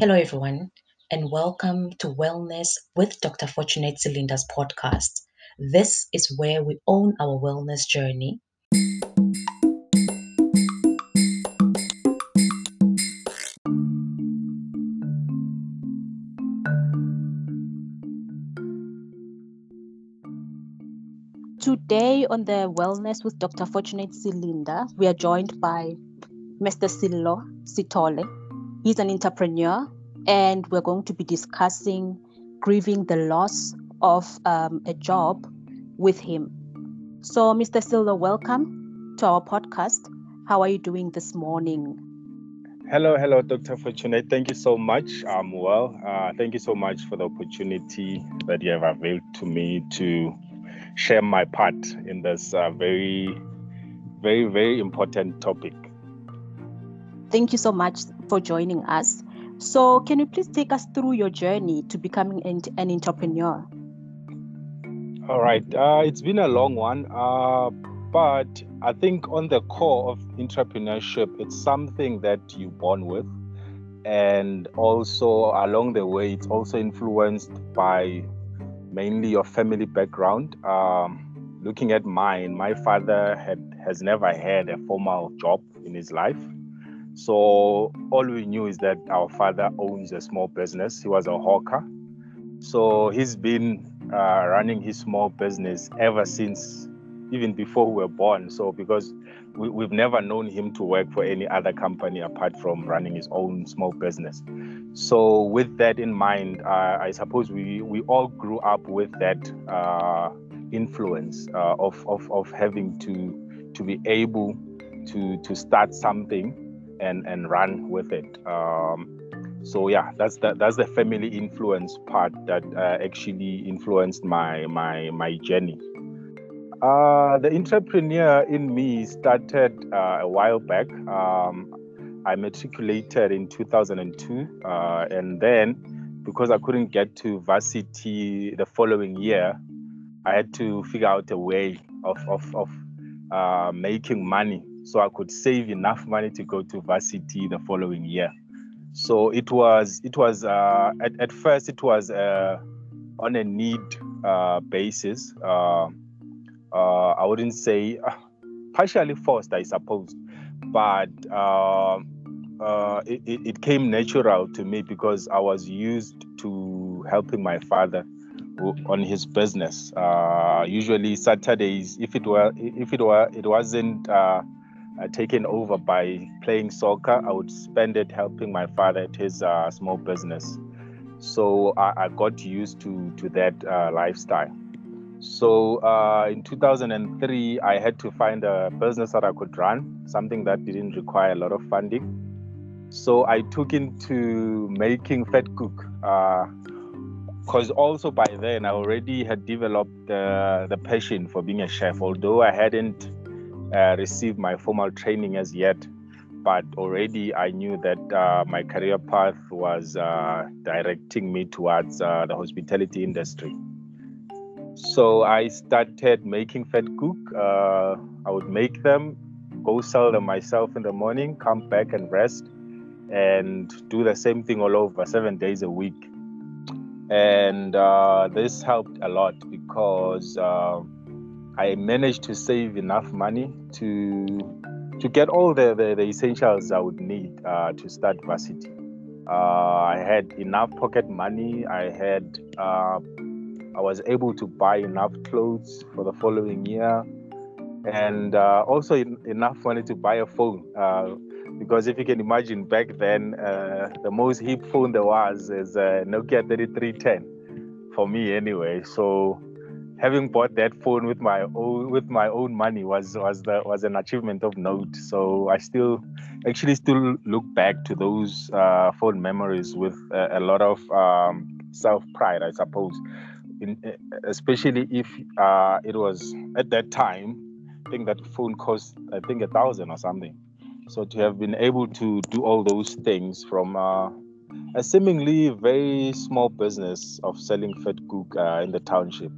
Hello, everyone, and welcome to Wellness with Dr. Fortunate Silinda's podcast. This is where we own our wellness journey. Today on the Wellness with Dr. Fortunate Silinda, we are joined by Mr. Sello Sithole. He's an entrepreneur, and we're going to be discussing grieving the loss of um, a job with him. So, Mr. Sello, welcome to our podcast. How are you doing this morning? Hello, hello, Dr. Fortunate. Thank you so much. I'm well. Uh, thank you so much for the opportunity that you have availed to me to share my part in this uh, very, very, very important topic. Thank you so much for joining us. So, can you please take us through your journey to becoming an, an entrepreneur? All right. Uh, it's been a long one, uh, but I think on the core of entrepreneurship, it's something that you're born with. And also along the way, it's also influenced by mainly your family background. Um, looking at mine, my father had has never had a formal job in his life. So all we knew is that our father owns a small business. He was a hawker. So he's been uh, running his small business ever since, even before we were born. So because we, we've never known him to work for any other company apart from running his own small business. So with that in mind, uh, I suppose we we all grew up with that uh, influence uh, of, of of having to to be able to to start something and and run with it. Um, so yeah, that's the that's the family influence part that uh, actually influenced my my my journey. Uh, the entrepreneur in me started uh, a while back. Um, I matriculated in 2002, uh, and then because I couldn't get to varsity the following year, I had to figure out a way of of, of uh, making money so I could save enough money to go to varsity the following year. So it was it was uh, at at first it was uh, on a need uh, basis. Uh, uh, I wouldn't say partially forced, I suppose, but uh, uh, it, it came natural to me because I was used to helping my father on his business. Uh, usually Saturdays, if it were if it were it wasn't uh, taken over by playing soccer, I would spend it helping my father at his uh, small business. So I, I, got used to to that uh, lifestyle. So uh, in 2003, I had to find a business that I could run, something that didn't require a lot of funding. So I took into making Vetkoek, because uh, also by then I already had developed uh, the passion for being a chef, although I hadn't uh, received my formal training as yet. But already I knew that uh, my career path was uh, directing me towards uh, the hospitality industry. So I started making Vetkoek. Uh, I would make them, go sell them myself in the morning, come back and rest, and do the same thing all over seven days a week. And this helped a lot because I managed to save enough money to to get all the, the, the essentials I would need uh, to start varsity. Uh, I had enough pocket money. I had uh, I was able to buy enough clothes for the following year, and uh, also in, enough money to buy a phone. Uh, because if you can imagine, back then uh, the most hip phone there was is a Nokia 3310 for me anyway. So having bought that phone with my own with my own money was was the was an achievement of note. So I still actually still look back to those uh, phone memories with a, a lot of um, self pride, I suppose in, eh, especially if uh, it was at that time, I think that phone cost, I think, a thousand or something. So to have been able to do all those things from uh, a seemingly very small business of selling Vetkoek uh, in the township.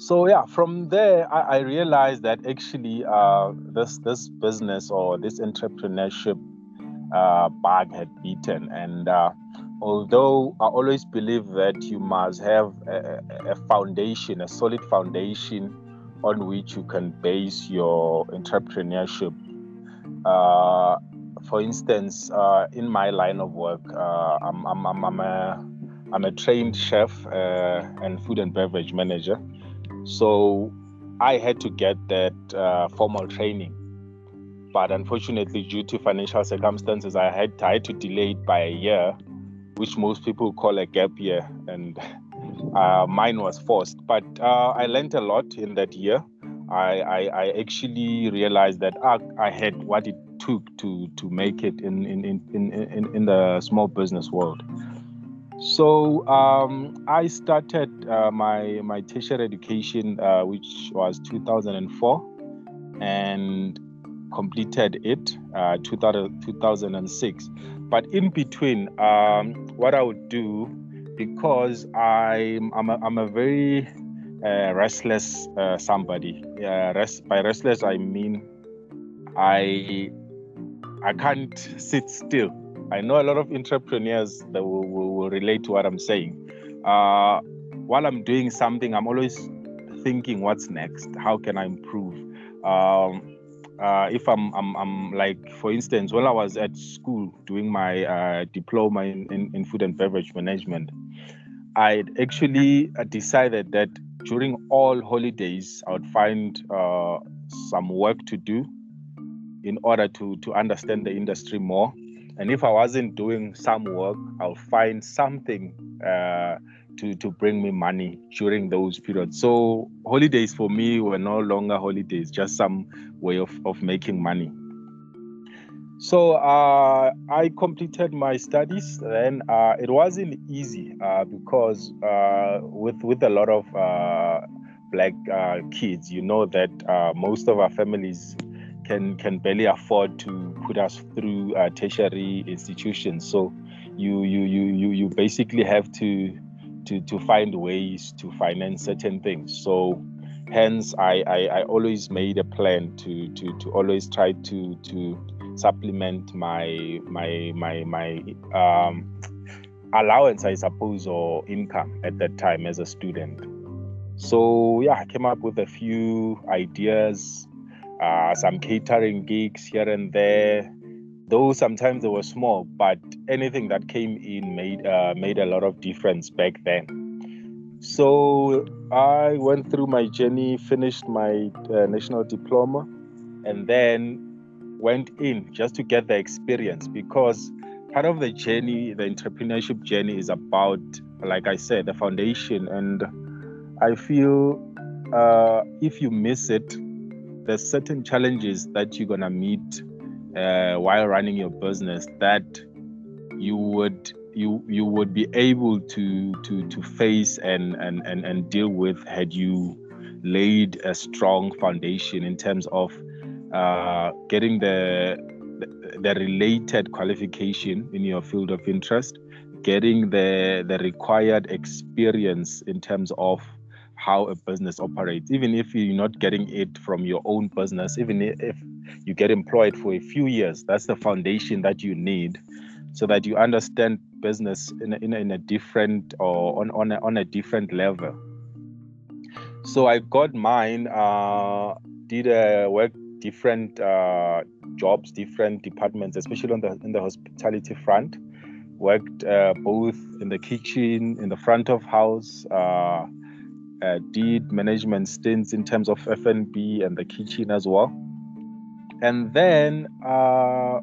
So yeah, from there I, I realized that actually uh, this this business or this entrepreneurship uh, bug had beaten. And uh, although I always believe that you must have a, a, foundation, a solid foundation on which you can base your entrepreneurship. Uh, for instance, uh, in my line of work, uh, I'm, I'm, I'm, I'm, a, I'm a trained chef and food and beverage manager. So I had to get that uh, formal training. But unfortunately, due to financial circumstances, I had, I had to delay it by a year, which most people call a gap year. And uh, mine was forced. But uh, I learned a lot in that year. I, I, I actually realized that I, I had what it took to to make it in in, in, in, in the small business world. So um, I started uh, my my tertiary education, uh, which was 2004, and completed it uh, 2000, 2006. But in between, um, what I would do, because I'm I'm a, I'm a very uh, restless uh, somebody. Rest, by restless, I mean I I can't sit still. I know a lot of entrepreneurs that will, will, will relate to what I'm saying. Uh, while I'm doing something, I'm always thinking, what's next? How can I improve? Um, uh, if I'm, I'm, I'm like, for instance, when I was at school doing my uh, diploma in, in, in, food and beverage management, I actually uh, decided that during all holidays, I would find uh, some work to do in order to to understand the industry more. And if I wasn't doing some work, I'll find something uh, to to bring me money during those periods. So holidays for me were no longer holidays, just some way of of making money. So uh, I completed my studies. Then uh, it wasn't easy uh, because uh, with with a lot of uh, black uh, kids, you know that most of our families can can barely afford to put us through uh, tertiary institutions. So you you you you you basically have to to to find ways to finance certain things. So hence I, I, I always made a plan to to to always try to to supplement my my my my um, allowance I suppose or income at that time as a student. So yeah, I came up with a few ideas uh, some catering gigs here and there. Though sometimes they were small, but anything that came in made uh, made a lot of difference back then. So I went through my journey, finished my uh, national diploma, and then went in just to get the experience because part of the journey, the entrepreneurship journey, is about, like I said, the foundation. And I feel uh, if you miss it, there's certain challenges that you're gonna meet uh, while running your business that you would you you would be able to to to face and and and, and deal with had you laid a strong foundation in terms of uh, getting the, the the related qualification in your field of interest getting the the required experience in terms of how a business operates, even if you're not getting it from your own business, even if you get employed for a few years, that's the foundation that you need so that you understand business in a, in a, in a different or on, on, a, on a different level. So I got mine, uh, did a work different uh, jobs, different departments, especially on the in the hospitality front. Worked uh, both in the kitchen, in the front of house, uh, uh, did management stints in terms of F&B and the kitchen as well. And then uh,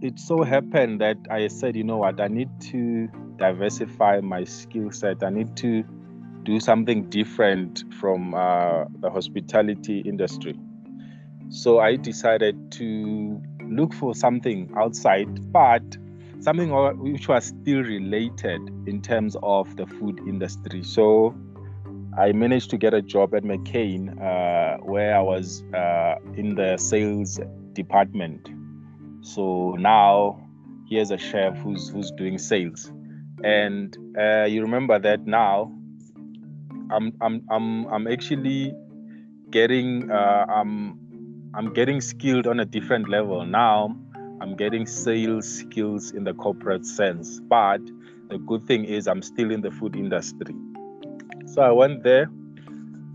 it so happened that I said, you know what, I need to diversify my skill set. I need to do something different from uh, the hospitality industry. So I decided to look for something outside, but something which was still related in terms of the food industry. So I managed to get a job at McCain uh, where I was uh, in the sales department. So now here's a chef who's who's doing sales, and uh, you remember that now I'm I'm I'm I'm actually getting uh, I'm I'm getting skilled on a different level now I'm getting sales skills in the corporate sense. But the good thing is, I'm still in the food industry. So I went there.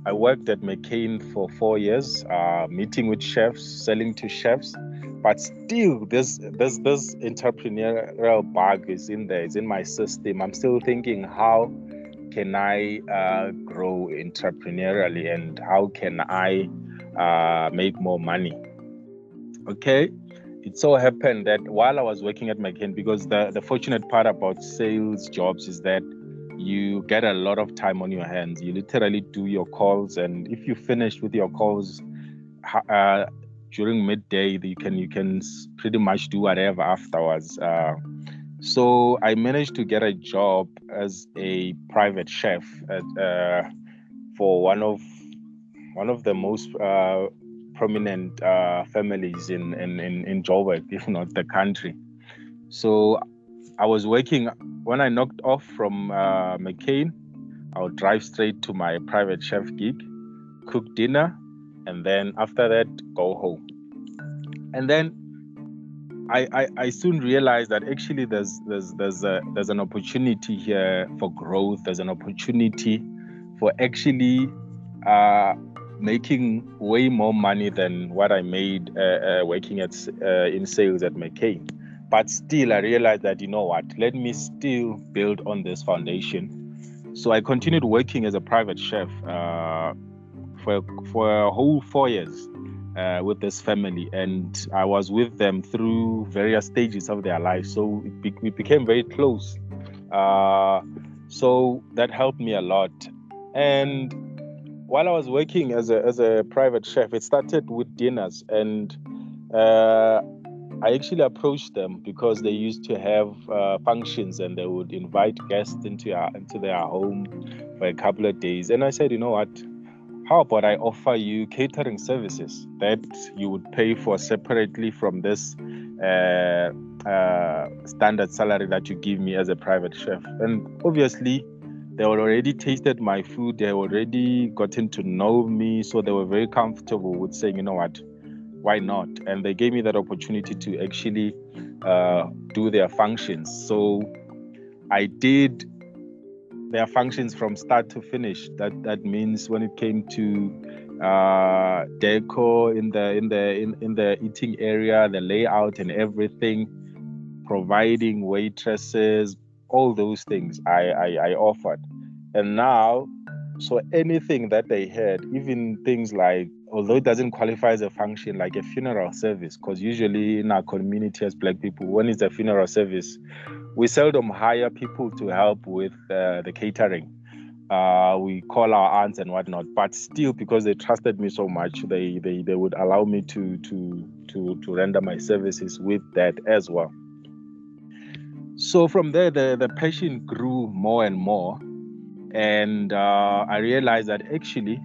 I worked at McCain for four years, uh, meeting with chefs, selling to chefs. But still, this this this entrepreneurial bug is in there. It's in my system. I'm still thinking, how can I uh, grow entrepreneurially, and how can I uh, make more money? Okay, it so happened that while I was working at McCain, because the, the fortunate part about sales jobs is that you get a lot of time on your hands. You literally do your calls, and if you finish with your calls uh, during midday, you can you can pretty much do whatever afterwards. Uh, so I managed to get a job as a private chef at, uh, for one of one of the most uh, prominent uh, families in, in, in, in Joburg, if not the country. So I was working, when I knocked off from uh, McCain, I would drive straight to my private chef gig, cook dinner, and then after that, go home. And then I, I, I soon realized that actually there's there's there's a, there's an opportunity here for growth. There's an opportunity for actually uh, making way more money than what I made uh, uh, working at uh, in sales at McCain. But still, I realized that you know what? Let me still build on this foundation. So I continued working as a private chef uh, for for a whole four years uh, with this family, and I was with them through various stages of their life. So be- we became very close. Uh, so that helped me a lot, and while I was working as a as a private chef, it started with dinners, and uh, I actually approached them because they used to have uh, functions, and they would invite guests into our, into their home for a couple of days. And I said, you know what? How about I offer you catering services that you would pay for separately from this uh, uh standard salary that you give me as a private chef? And obviously they already tasted my food they already gotten to know me so they were very comfortable with saying you know what? Why not? And they gave me that opportunity to actually uh, do their functions. So i did their functions from start to finish. That that means when it came to uh, decor in the in the in, in the eating area the layout and everything providing waitresses all those things I, I, I offered. And now, so anything that they had, even things like, although it doesn't qualify as a function, like a funeral service, because usually in our community as Black people, when it's a funeral service, we seldom hire people to help with uh, the catering. Uh, we call our aunts and whatnot, but still, because they trusted me so much, they they, they would allow me to to to to render my services with that as well so from there the, the passion grew more and more. And uh, i realized that actually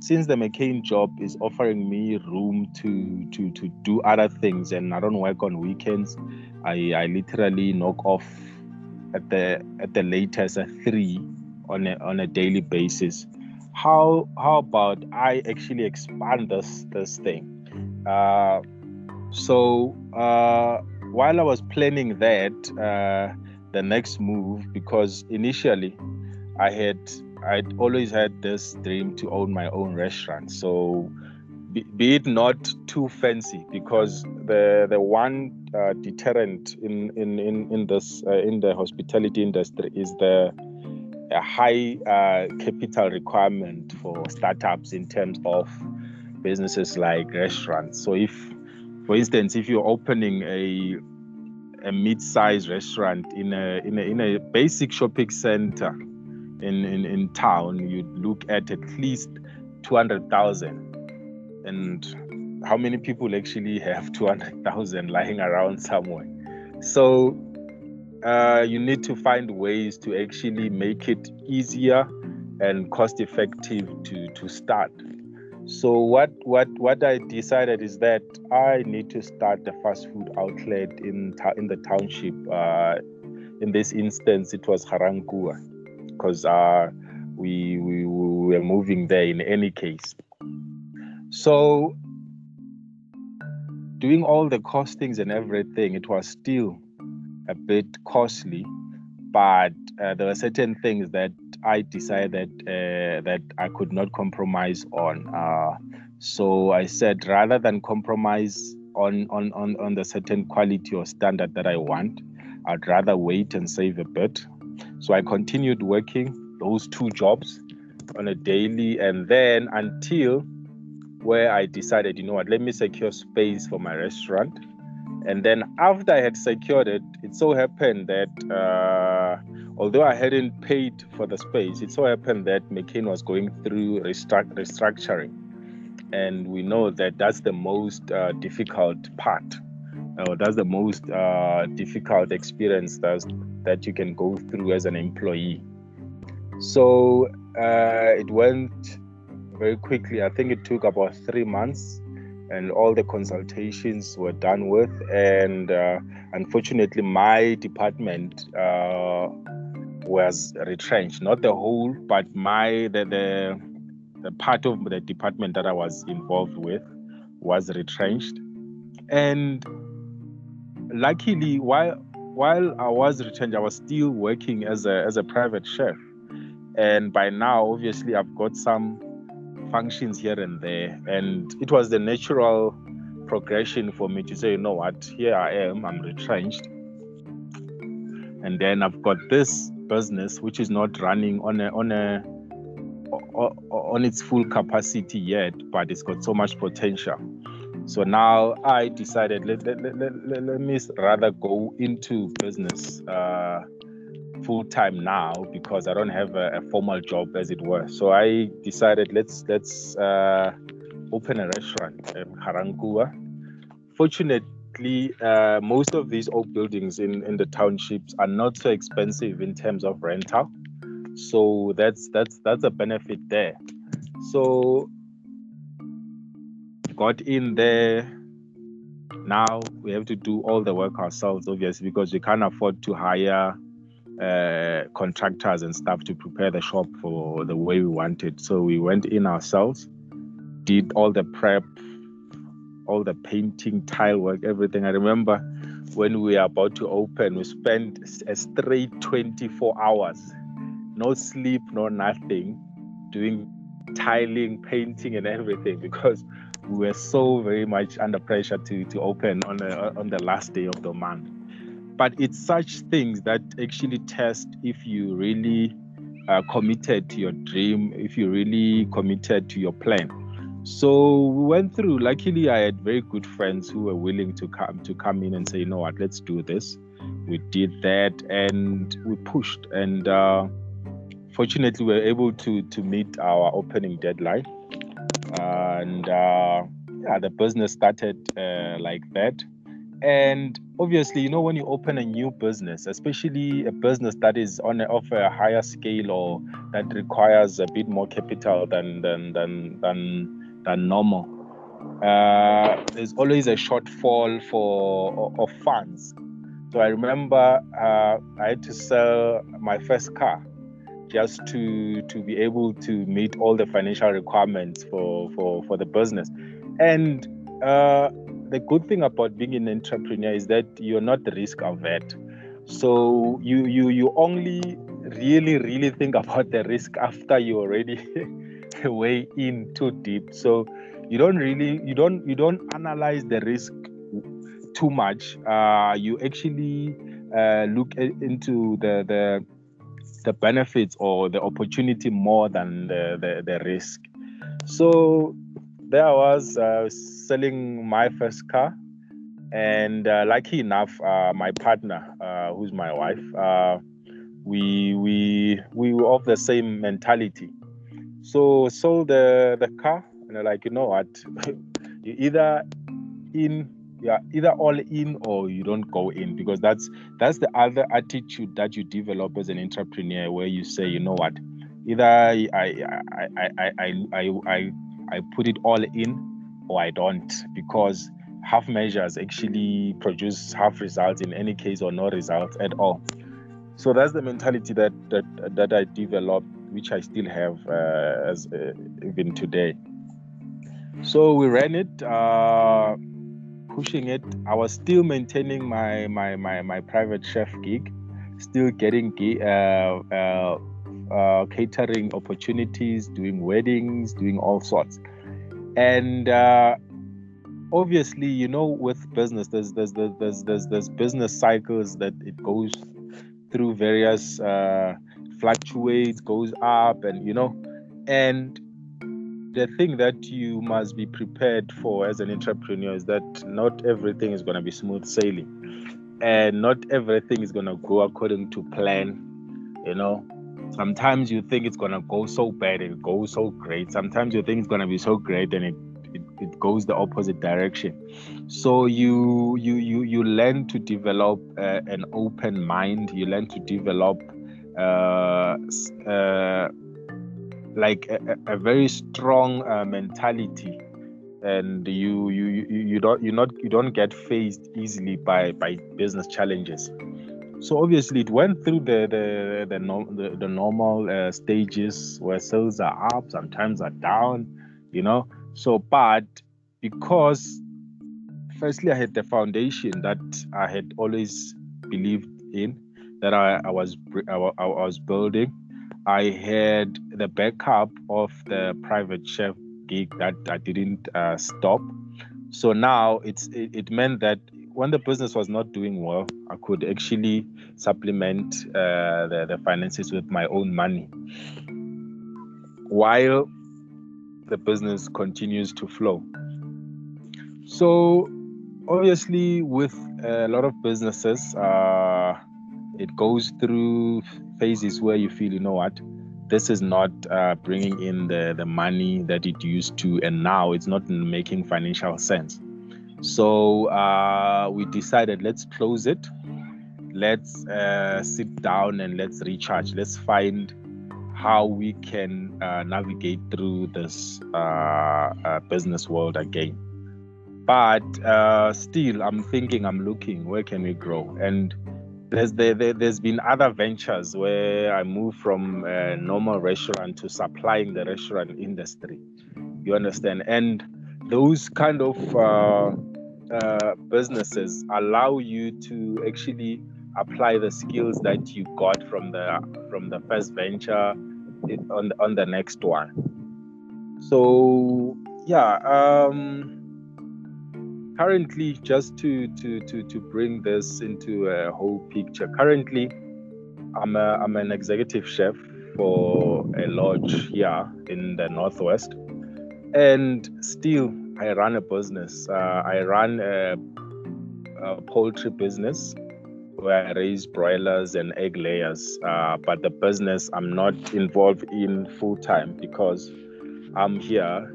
since the mccain job is offering me room to to to do other things and i don't work on weekends i i literally knock off at the at the latest at three on a on a daily basis. How how about i actually expand this this thing? Uh, so uh, while I was planning that, uh, the next move, because initially I had I'd always had this dream to own my own restaurant. So be, be it not too fancy, because the the one uh, deterrent in in in in this uh, in the hospitality industry is the a high uh, capital requirement for startups in terms of businesses like restaurants. So if for instance, if you're opening a a mid-sized restaurant in a in a in a basic shopping center in in, in town, you'd look at at least two hundred thousand. And how many people actually have two hundred thousand lying around somewhere? So uh, you need to find ways to actually make it easier and cost effective to to start so what what what I decided is that I need to start a fast food outlet in in the township. Uh, in this instance, it was Ga-Rankuwa, because uh, we, we we were moving there in any case. So doing all the costings and everything, it was still a bit costly. But uh, there were certain things that I decided uh, that I could not compromise on. Uh, so I said, rather than compromise on, on, on, on the certain quality or standard that I want, I'd rather wait and save a bit. So I continued working those two jobs on a daily, and then until where I decided, you know what, let me secure space for my restaurant. And then after I had secured it, it so happened that uh, although I hadn't paid for the space, it so happened that McCain was going through restruct- restructuring. And we know that that's the most uh, difficult part, or that's the most uh, difficult experience that's, that you can go through as an employee. So uh, it went very quickly. I think it took about three months, and all the consultations were done with. And uh, unfortunately, my department uh, was retrenched. Not the whole, but my the, the the part of the department that I was involved with was retrenched. And luckily, while while I was retrenched, I was still working as a as a private chef. And by now, obviously, I've got some functions here and there. And it was the natural progression for me to say, you know what, here I am, I'm retrenched. And then I've got this business which is not running on a on a on its full capacity yet, but it's got so much potential. So now I decided let, let, let, let, let me rather go into business uh, full time now because I don't have a, a, formal job, as it were. So I decided let's let's uh, open a restaurant in Ga-Rankuwa. Fortunately, uh, most of these old buildings in, in the townships are not so expensive in terms of rental. So that's that's that's a benefit there. So got in there. Now we have to do all the work ourselves, obviously, because we can't afford to hire uh, contractors and stuff to prepare the shop for the way we wanted. So we went in ourselves, did all the prep, all the painting, tile work, everything. I remember when we were about to open, we spent a straight 24 hours, no sleep, no nothing, doing tiling, painting, and everything because we were so very much under pressure to to open on the on the last day of the month but it's such things that actually test if you really uh, committed to your dream, if you really committed to your plan. So we went through. Luckily, I had very good friends who were willing to come to come in and say, you know what, let's do this. We did that, and we pushed. And uh, fortunately, we were able to to meet our opening deadline. And uh, yeah, the business started uh, like that. And obviously, you know, when you open a new business, especially a business that is on a, of a higher scale or that requires a bit more capital than than than than, than normal, uh, there's always a shortfall for of funds. So I remember uh, I had to sell my first car just to to be able to meet all the financial requirements for for for the business, and uh, the good thing about being an entrepreneur is that you're not risk averse. So you you you only really really think about the risk after you already way in too deep. So you don't really you don't you don't analyze the risk too much. Uh, you actually uh, look into the the the benefits or the opportunity more than the, the, the risk. So there I was uh, selling my first car, and uh, lucky enough, uh, my partner, uh, who's my wife, uh, we we we were of the same mentality. So sold the the car, and they're like, you know what, you either in yeah either all in or you don't go in. Because that's that's the other attitude that you develop as an entrepreneur where you say you know what? Either i i i i, I, I I put it all in or I don't because half measures actually produce half results in any case or no results at all. So that's the mentality that that that I developed, which I still have uh, as uh, even today. So we ran it, uh, pushing it. I was still maintaining my my my, my private chef gig, still getting uh, uh, catering opportunities, doing weddings, doing all sorts. And uh, obviously, you know, with business, there's there's there's there's there's business cycles that it goes through various uh, fluctuates, goes up, and you know, and the thing that you must be prepared for as an entrepreneur is that not everything is going to be smooth sailing and not everything is going to go according to plan you know sometimes you think it's to go so bad and it goes so great. Sometimes you think it's to be so great and it, it, it goes the opposite direction. So you you you you learn to develop uh, an open mind. You learn to develop uh, uh, like a, a very strong uh, mentality. And you, you you you don't you not you don't get faced easily by by business challenges so obviously it went through the the the, the, the normal uh, stages where sales are up sometimes are down you know so but because firstly i had the foundation that i had always believed in that i, I was I, I was building I had the backup of the private chef gig that I didn't uh, stop. So now it's it, it, meant that when the business was not doing well, I could actually supplement uh, the, the finances with my own money while the business continues to flow. So obviously, with a lot of businesses, uh, it goes through phases where you feel, you know what, this is not uh, bringing in the, the money that it used to, and now it's not making financial sense. So uh, we decided let's close it. Let's uh, sit down and let's recharge. Let's find how we can uh, navigate through this uh, uh, business world again. But still, I'm thinking, I'm looking, where can we grow? And there's there, has been other ventures where I moved from a normal restaurant to supplying the restaurant industry. You understand? And those kind of uh, businesses allow you to actually apply the skills that you got from the from the first venture on on the next one. So yeah. Um, currently just to to to to bring this into a whole picture currently i'm a, i'm an executive chef for a lodge here in the northwest and still i run a business. Uh, i run a, a, poultry business where i raise broilers and egg layers. Uh, but the business i'm not involved in full time because i'm here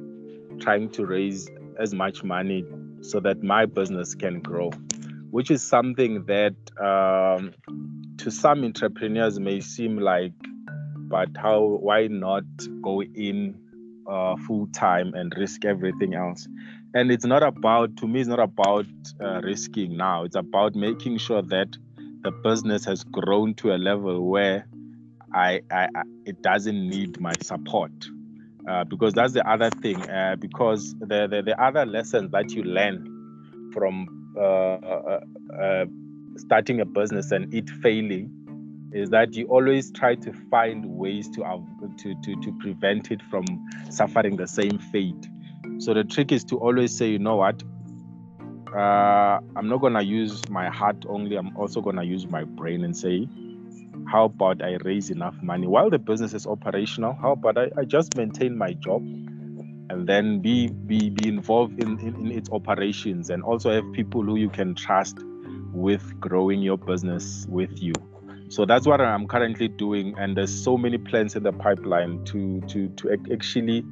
trying to raise as much money so that my business can grow, which is something that um, to some entrepreneurs may seem like, but how, why not go in uh, full time and risk everything else? And it's not about, to me, it's not about uh, risking now. It's about making sure that the business has grown to a level where I, I, I it doesn't need my support uh, because that's the other thing. Uh, because the, the, the other lessons that you learn from uh, uh, uh, starting a business and it failing is that you always try to find ways to, to, to, to prevent it from suffering the same fate. So the trick is to always say, you know what, uh, I'm not gonna use my heart only. I'm also gonna use my brain and say, how about I raise enough money while the business is operational? How about I, I just maintain my job and then be be be involved in, in, in its operations and also have people who you can trust with growing your business with you so that's what i'm currently doing and there's so many plans in the pipeline to to to actually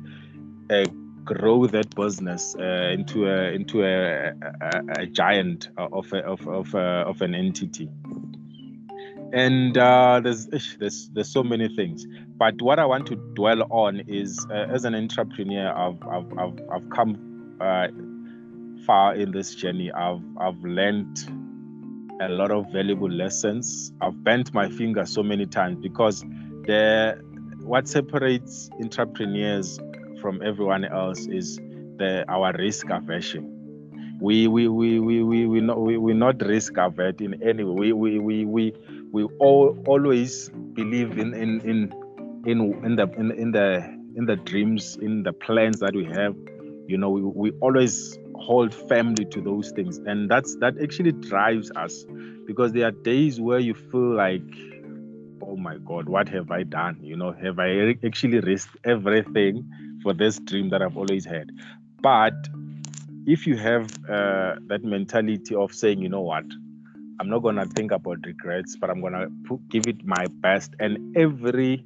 uh, grow that business uh, into a into a, a, a giant of a, of of, a, of an entity and uh, there's there's there's so many things. But what I want to dwell on is, uh, as an entrepreneur, I've I've I've, I've come uh, far in this journey. I've I've learned a lot of valuable lessons. I've bent my finger so many times because the what separates entrepreneurs from everyone else is the our risk aversion we we we we we we not we we not risk averse in any way. We we we we we all always believe in in in in in the in, in the in the dreams in the plans that we have. You know, we, we always hold firmly to those things, and that's that actually drives us because there are days where you feel like oh my god what have i done? You know have i actually risked everything for this dream that i've always had? But if you have uh, that mentality of saying, you know what, I'm not gonna think about regrets, but I'm gonna give it my best, and every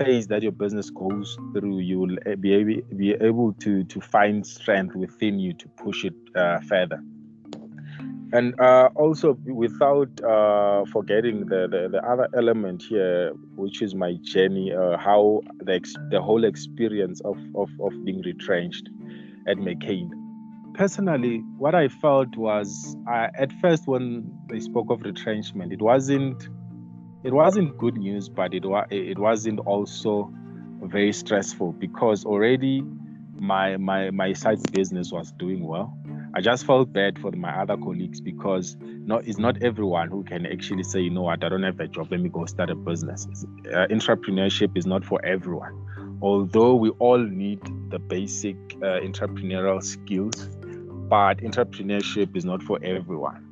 phase that your business goes through, you will be able, be able to to find strength within you to push it uh, further. And uh, also, without uh, forgetting the, the, the other element here, which is my journey, uh, how the ex- the whole experience of, of of being retrenched at McCain personally, what I felt was uh, at first when they spoke of retrenchment, it wasn't it wasn't good news, but it was it wasn't also very stressful because already my my my side business was doing well. I just felt bad for my other colleagues because not it's not everyone who can actually say, you know what, I don't have a job, let me go start a business. Uh, entrepreneurship is not for everyone. Although we all need the basic uh, entrepreneurial skills but entrepreneurship is not for everyone.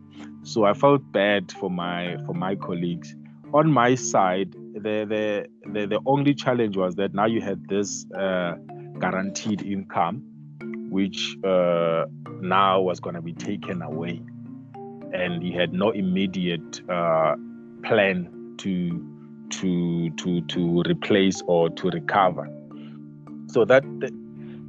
So I felt bad for my for my colleagues. On my side, the the the, the only challenge was that now you had this uh, guaranteed income, which uh, now was going to be taken away, and you had no immediate uh, plan to to to to replace or to recover. So that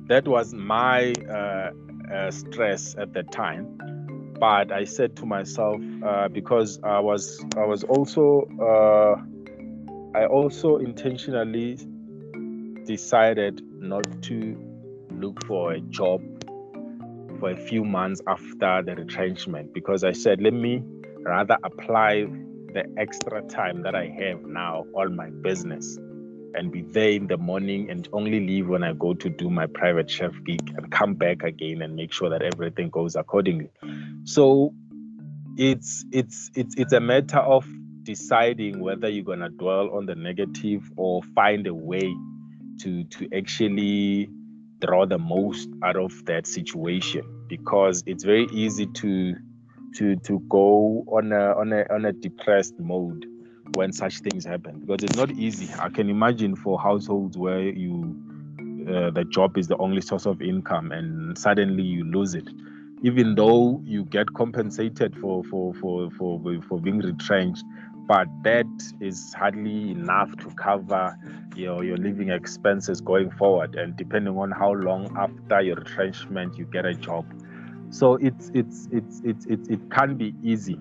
that was my uh, uh, stress at that time but i said to myself uh, because i was i was also uh, i also intentionally decided not to look for a job for a few months after the retrenchment because i said let me rather apply the extra time that i have now on my business and be there in the morning and only leave when I go to do my private chef gig and come back again and make sure that everything goes accordingly. So it's it's it's it's a matter of deciding whether you're gonna dwell on the negative or find a way to to actually draw the most out of that situation because it's very easy to to to go on a on a on a depressed mode when such things happen because it's not easy. I can imagine for households where you uh, the job is the only source of income and suddenly you lose it. Even though you get compensated for for for for, for being retrenched but that is hardly enough to cover your, your living expenses going forward and depending on how long after your retrenchment you get a job. So it's it's it's it's, it's it can be easy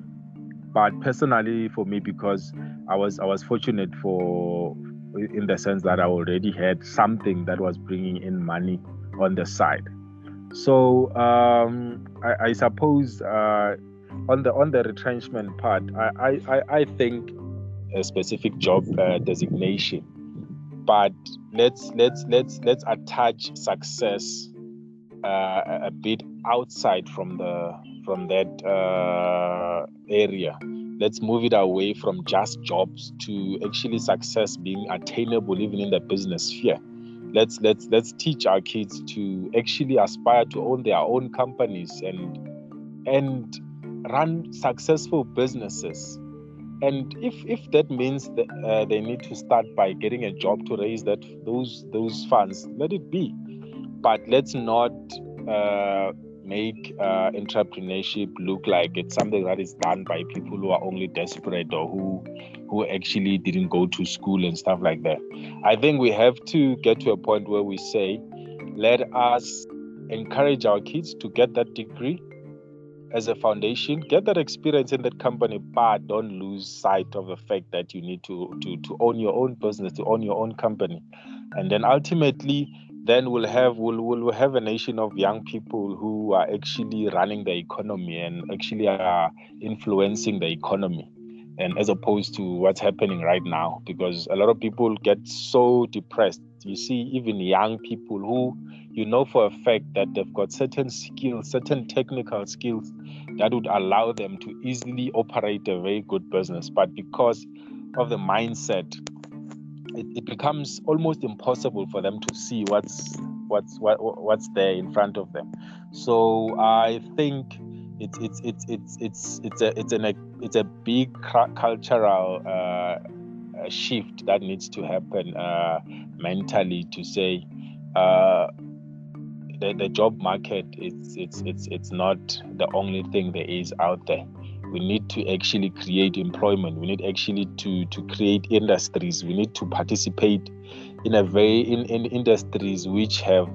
but personally for me because i was i was fortunate for in the sense that i already had something that was bringing in money on the side. So um, I, I, suppose uh, on the on the retrenchment part i i, I think a specific job uh, designation but let's let's let's let's attach success uh, a bit outside from the from that uh, area. Let's move it away from just jobs to actually success being attainable even in the business sphere. Let's let's let's teach our kids to actually aspire to own their own companies and and run successful businesses. And if if that means that uh, they need to start by getting a job to raise that those those funds, let it be. But let's not uh, make uh, entrepreneurship look like it's something that is done by people who are only desperate or who who actually didn't go to school and stuff like that. I think we have to get to a point where we say, let us encourage our kids to get that degree as a foundation, get that experience in that company, but don't lose sight of the fact that you need to to to own your own business, to own your own company, and then ultimately then we'll have we'll, we'll have a nation of young people who are actually running the economy and actually are influencing the economy. And as opposed to what's happening right now because a lot of people get so depressed. You see even young people who you know for a fact that they've got certain skills certain technical skills that would allow them to easily operate a very good business. But because of the mindset it, it becomes almost impossible for them to see what's what's what, what's there in front of them. So i think it's it's it's it's it's it's a it's an it's a big cultural uh, shift that needs to happen uh, mentally to say uh, the, the job market it's it's it's it's not the only thing there is out there we need to actually create employment. We need actually to to create industries. We need to participate in a very in, in industries which have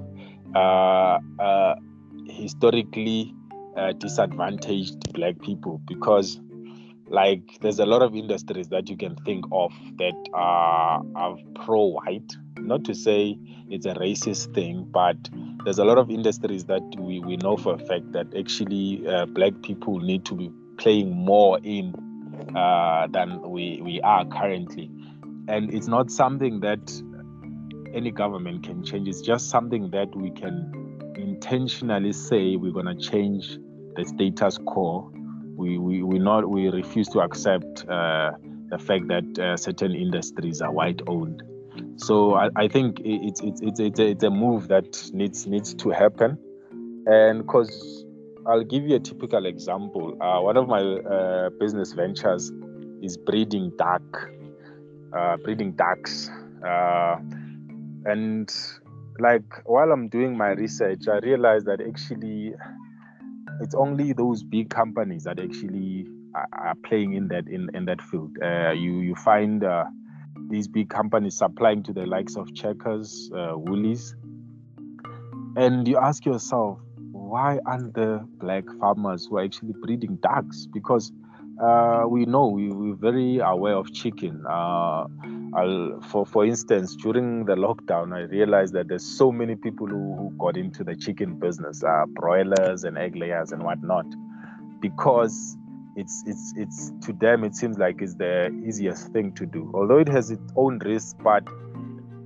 uh, uh, historically uh, disadvantaged black people because like there's a lot of industries that you can think of that are, are pro-white. Not to say it's a racist thing but there's a lot of industries that we, we know for a fact that actually uh, black people need to be playing more in uh, than we, we are currently and it's not something that any government can change it's just something that we can intentionally say we're going to change the status quo, we, we, we, not, we refuse to accept uh, the fact that uh, certain industries are white owned. So I, I think it's, it's, it's, it's, a, it's a move that needs, needs to happen. And because I'll give you a typical example. Uh, one of my uh, business ventures is breeding duck, uh, breeding ducks. Uh, and like while I'm doing my research, I realized that actually it's only those big companies that actually are, are playing in that in, in that field. Uh, you you find uh, these big companies supplying to the likes of Checkers, Woolies, and you ask yourself, why aren't there black farmers who are actually breeding ducks? Because uh, we know we, we're very aware of chicken. Uh, for for instance, during the lockdown, I realized that there's so many people who, who got into the chicken business, uh, broilers and egg layers and whatnot, because it's it's it's to them it seems like it's the easiest thing to do. Although it has its own risks, but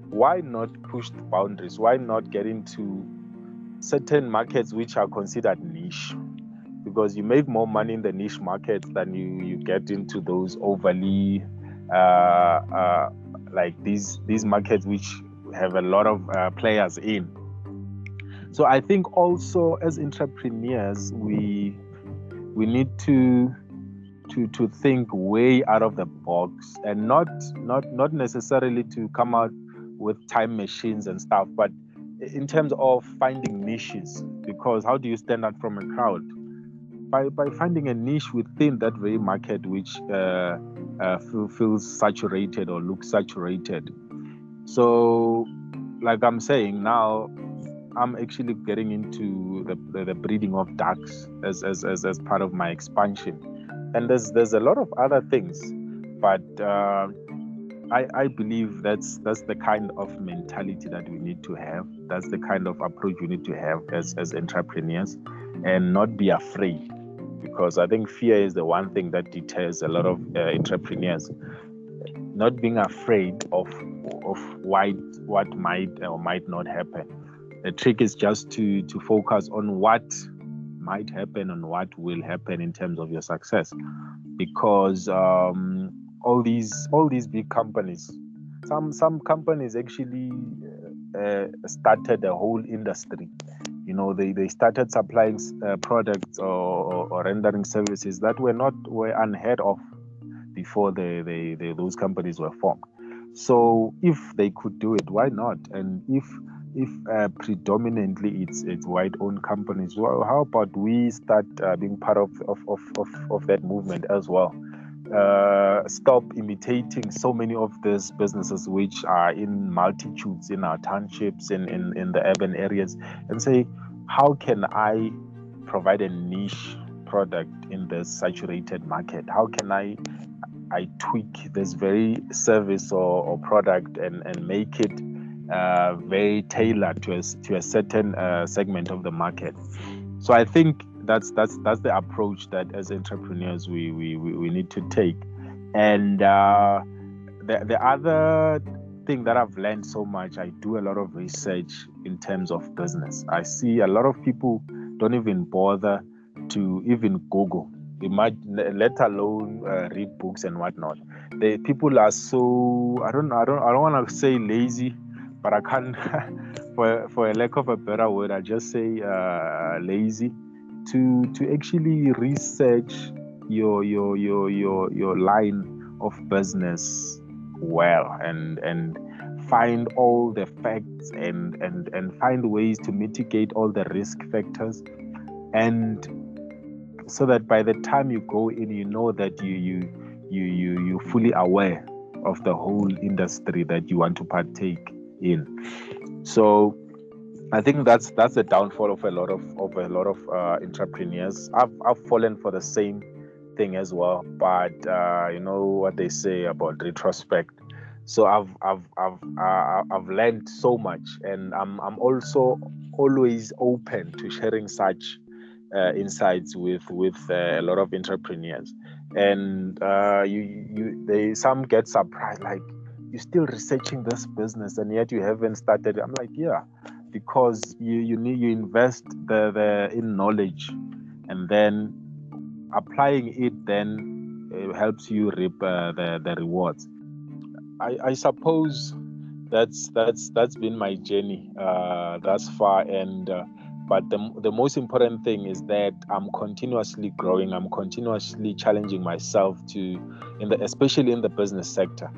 why not push the boundaries? Why not get into certain markets which are considered niche? Because you make more money in the niche markets than you you get into those overly uh, uh, like these these markets which have a lot of uh, players in. So I think also as entrepreneurs we we need to to to think way out of the box and not not not necessarily to come out with time machines and stuff, but in terms of finding niches because how do you stand out from a crowd by by finding a niche within that very market which uh, uh, feels saturated or looks saturated. So, like I'm saying now, I'm actually getting into the, the, the breeding of ducks as, as, as, as part of my expansion. And there's there's a lot of other things, but uh, I, I believe that's that's the kind of mentality that we need to have. That's the kind of approach we need to have as, as entrepreneurs and not be afraid because I think fear is the one thing that deters a lot of uh, entrepreneurs. Not being afraid of of why what might or might not happen. The trick is just to to focus on what might happen and what will happen in terms of your success, because um, all these all these big companies, some some companies actually uh, started a whole industry. You know they, they started supplying uh, products or, or, rendering services that were not were unheard of before they, they, those companies were formed. So if they could do it why not? And if if uh, predominantly it's it's white owned companies well how about we start uh, being part of of, of, of, of that movement as well uh, stop imitating so many of these businesses which are in multitudes in our townships in, in, in the urban areas and say how can i provide a niche product in the saturated market? How can i i tweak this very service or, or product and, and make it uh, very tailored to a, to a certain uh, segment of the market? So i think that's that's that's the approach that as entrepreneurs we we, we need to take And uh, the the other thing that I've learned so much, I do a lot of research in terms of business. I see a lot of people don't even bother to even Google, imagine, let alone uh, read books and whatnot. The people are so I don't I don't I don't want to say lazy, but I can't for for a lack of a better word, I just say uh, lazy to to actually research your your your your your line of business well and and find all the facts and and and find ways to mitigate all the risk factors. And so that by the time you go in you know that you you you you you're fully aware of the whole industry that you want to partake in. So i think that's that's the downfall of a lot of of a lot of uh, entrepreneurs i've i've fallen for the same thing as well but uh, you know what they say about retrospect so I've I've I've uh, I've learned so much, and I'm I'm also always open to sharing such uh, insights with with uh, a lot of entrepreneurs. And uh, you you they some get surprised like you're still researching this business and yet you haven't started. I'm like yeah, because you you need you invest the the in knowledge, and then applying it then it helps you reap uh, the the rewards. I, I suppose that's that's that's been my journey uh, thus far and uh, but the, the most important thing is that i'm continuously growing. I'm continuously challenging myself to in the especially in the business sector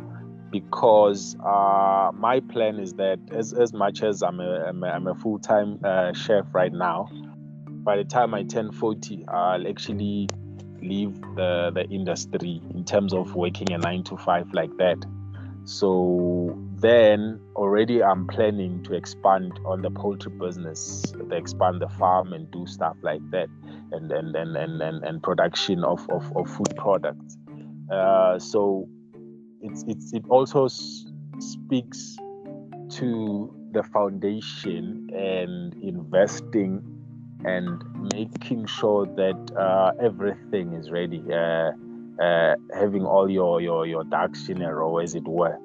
because uh, my plan is that as, as much as i'm a, I'm a, I'm a full-time uh, chef right now by the time i turn 40 i'll actually leave the, the industry in terms of working a nine to five like that so then already I'm planning to expand on the poultry business, to expand the farm and do stuff like that, and and and and and, and production of, of, of food products. Uh, so it's it's it also s- speaks to the foundation and investing and making sure that uh, everything is ready. Uh, uh, having all your your your ducks in a row, as it were,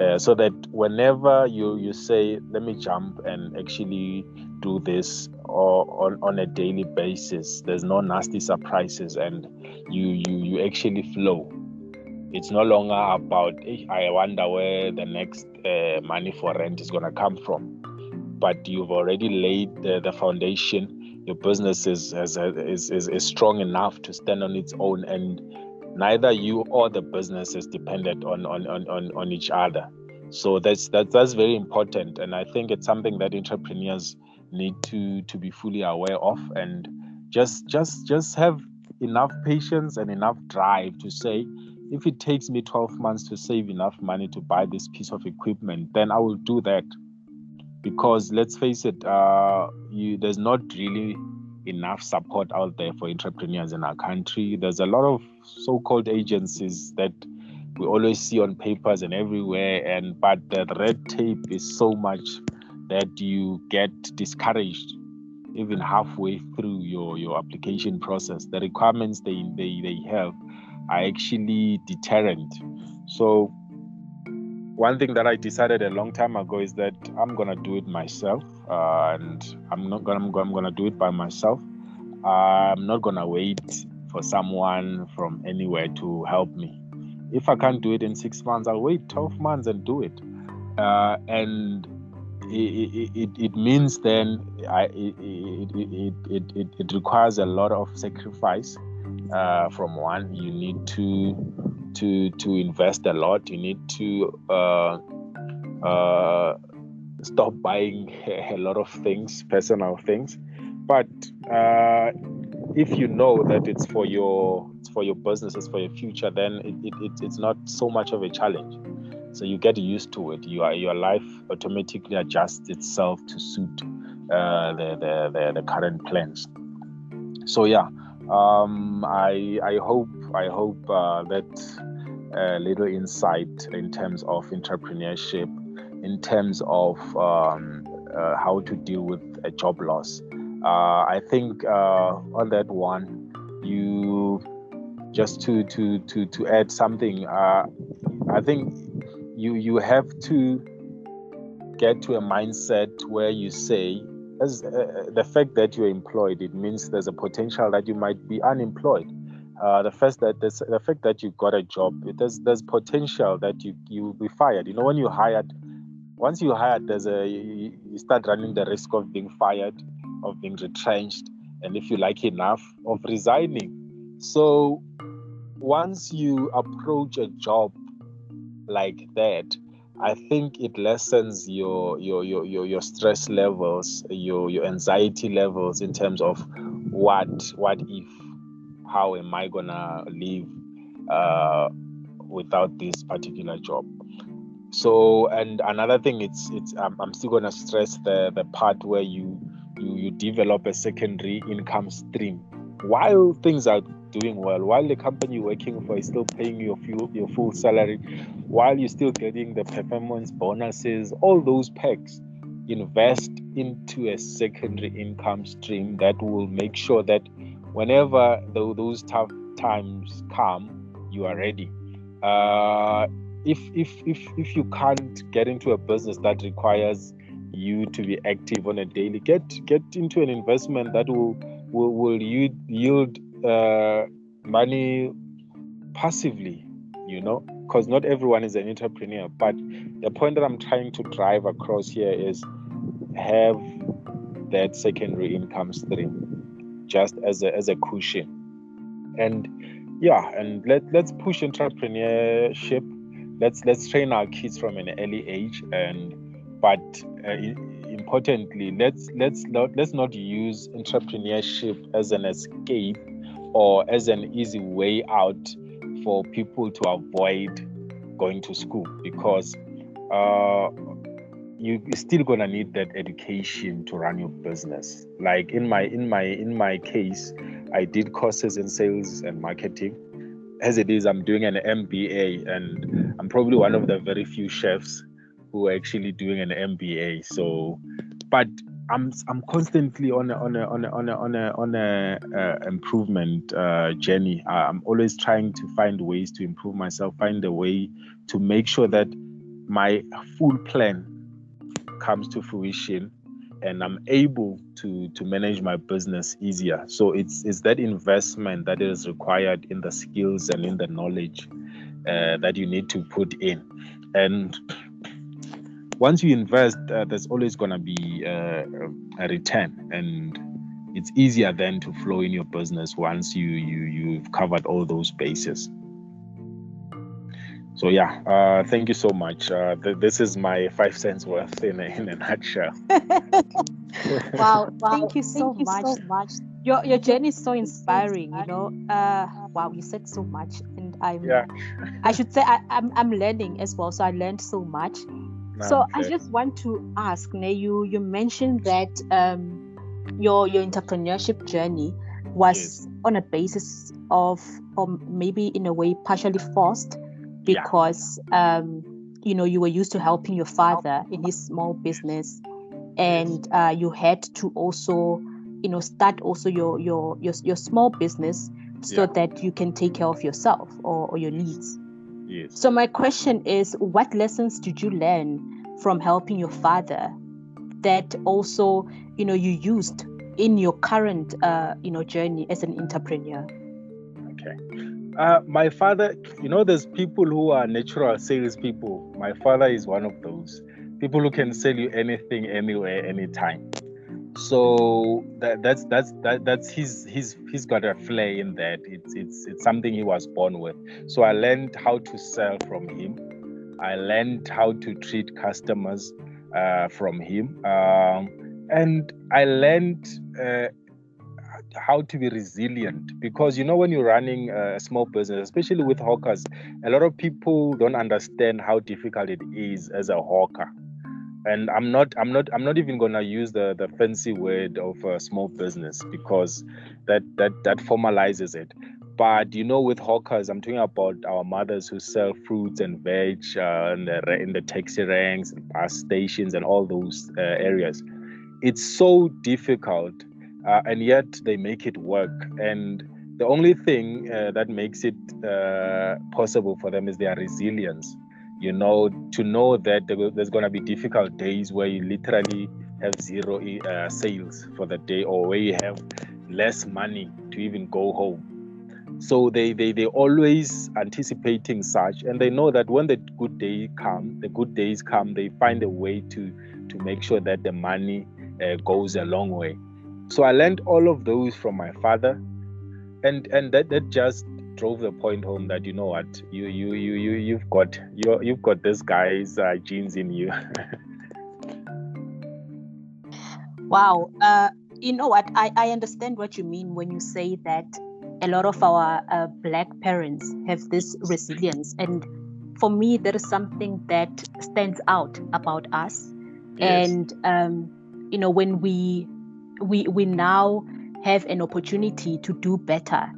uh, so that whenever you you say, "Let me jump and actually do this," or on, on a daily basis, there's no nasty surprises, and you you you actually flow. It's no longer about I wonder where the next uh, money for rent is gonna come from, but you've already laid the, the foundation. Your business is, is, is, is, strong enough to stand on its own and neither you or the business is dependent on on, on, on, on each other. So that's that, that's very important and i think it's something that entrepreneurs need to to be fully aware of and just just just have enough patience and enough drive to say if it takes me 12 months to save enough money to buy this piece of equipment then i will do that because let's face it uh, you, there's not really enough support out there for entrepreneurs in our country. There's a lot of so-called agencies that we always see on papers and everywhere, and but the red tape is so much that you get discouraged even halfway through your your application process. The requirements they they, they have are actually deterrent. So one thing that I decided a long time ago is that I'm gonna do it myself, uh, and I'm not gonna I'm gonna do it by myself. I'm not gonna wait for someone from anywhere to help me. If I can't do it in six months, I'll wait 12 months and do it. Uh, and it, it, it, means then I, it, it, it, it, it requires a lot of sacrifice uh, from one. You need to to to invest a lot. You need to uh, uh, stop buying a lot of things, personal things. But uh, if you know that it's for your it's for your business, it's for your future, then it, it, it, it's not so much of a challenge. So you get used to it. You are, your life automatically adjusts itself to suit uh, the, the, the the current plans. So yeah, um, I I hope I hope uh, that a little insight in terms of entrepreneurship, in terms of um, uh, how to deal with a job loss. Uh, I think uh, on that one, you just to to to to add something, uh, I think you you have to get to a mindset where you say as uh, the fact that you're employed it means there's a potential that you might be unemployed. Uh, the first that the fact that you got a job it, there's there's potential that you you will be fired. You know when you hired once you hired there's a you, you start running the risk of being fired of being retrenched and if you like enough of resigning. So once you approach a job like that I think it lessens your your your your, your stress levels, your your anxiety levels in terms of what what if, how am I gonna live uh, without this particular job? So and another thing, it's it's I'm, I'm still gonna stress the the part where you you you develop a secondary income stream while things are doing well, while the company you're working for is still paying your full, your full salary, while you're still getting the performance bonuses, all those perks, invest into a secondary income stream that will make sure that whenever those tough times come, you are ready. Uh, if if if if you can't get into a business that requires you to be active on a daily, get get into an investment that will will, will yield, yield uh, money passively, you know, because not everyone is an entrepreneur. But the point that I'm trying to drive across here is have that secondary income stream just as a, as a cushion. And yeah, and let, let's push entrepreneurship. Let's let's train our kids from an early age and but uh, importantly, let's let's not let's not use entrepreneurship as an escape or as an easy way out for people to avoid going to school because uh, you're still gonna need that education to run your business. Like in my in my in my case, I did courses in sales and marketing. As it is, I'm doing an MBA, and I'm probably one of the very few chefs who are actually doing an MBA. So, but I'm I'm constantly on a on a on a on a on a, on a uh, improvement uh, journey. I'm always trying to find ways to improve myself, find a way to make sure that my full plan comes to fruition and I'm able to to manage my business easier. So it's it's that investment that is required in the skills and in the knowledge uh, that you need to put in. And once you invest, uh, there's always going to be uh, a return, and it's easier then to flow in your business once you you you've covered all those bases. So yeah, uh, thank you so much. Uh, th- this is my five cents worth in a, in a nutshell. wow, wow, thank you so, thank much. You so much. Your your journey is so inspiring. You know, uh, wow, you said so much, and I'm yeah. I should say I, I'm I'm learning as well. So I learned so much so okay. I just want to ask, you you mentioned that um, your your entrepreneurship journey was yes. on a basis of, or maybe in a way, partially forced, because yeah. um, you know you were used to helping your father in his small business, and uh, you had to also, you know, start also your your your, your small business so yeah. that you can take care of yourself or, or your needs. Yes. So my question is, what lessons did you learn from helping your father that also, you know, you used in your current, uh, you know, journey as an entrepreneur? Okay. Uh, my father, you know, there's people who are natural salespeople. My father is one of those people who can sell you anything, anywhere, anytime so that that's that's that that's his he's he's got a flair in that. It's it's it's something he was born with. So i learned how to sell from him. I learned how to treat customers uh, from him. Um, and i learned uh, how to be resilient. Because you know when you're running a small business especially with hawkers a lot of people don't understand how difficult it is as a hawker and i'm not i'm not i'm not even to use the the fancy word of small business because that that that formalizes it. But you know with hawkers i'm talking about our mothers who sell fruits and veg uh, in, the, in the taxi ranks and bus stations and all those uh, areas. It's so difficult uh, and yet they make it work. And the only thing uh, that makes it uh, possible for them is their resilience you know to know that there's going to be difficult days where you literally have zero uh, sales for the day or where you have less money to even go home. So they they they always anticipating such and they know that when the good day come the good days come they find a way to to make sure that the money uh, goes a long way. So i learned all of those from my father and and that that just drove the point home that you know what you you you you you've got you you've got this guy's uh, genes in you. Wow uh you know what I, I understand what you mean when you say that a lot of our uh, black parents have this resilience. And for me there is something that stands out about us. Yes. and um, you know when we we we now have an opportunity to do better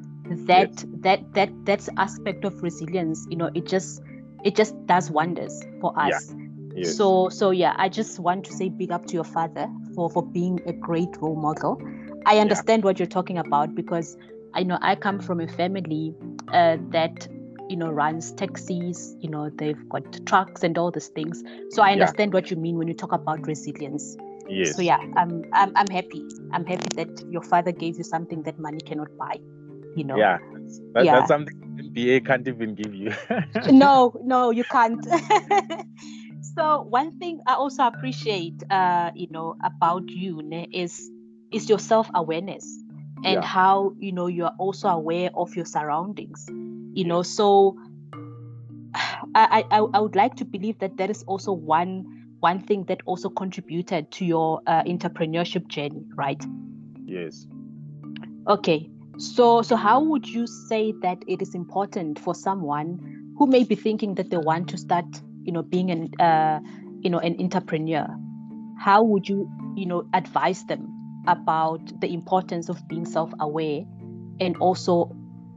that yes. that that that aspect of resilience you know it just it just does wonders for us yeah. yes. so so yeah i just want to say big up to your father for for being a great role model i understand yeah. what you're talking about because I know I come from a family uh, that you know runs taxis you know they've got trucks and all these things so i understand yeah. what you mean when you talk about resilience yes so yeah I'm, I'm i'm happy i'm happy that your father gave you something that money cannot buy you know? Yeah, that, yeah. that's something MBA can't even give you. No no you can't. So one thing i also appreciate uh you know about you ne, is is your self-awareness and yeah. how you know you are also aware of your surroundings you know? So I, I i would like to believe that that is also one one thing that also contributed to your uh, entrepreneurship journey right? Yes. Okay so so how would you say that it is important for someone who may be thinking that they want to start you know being an uh, you know an entrepreneur how would you you know advise them about the importance of being self-aware and also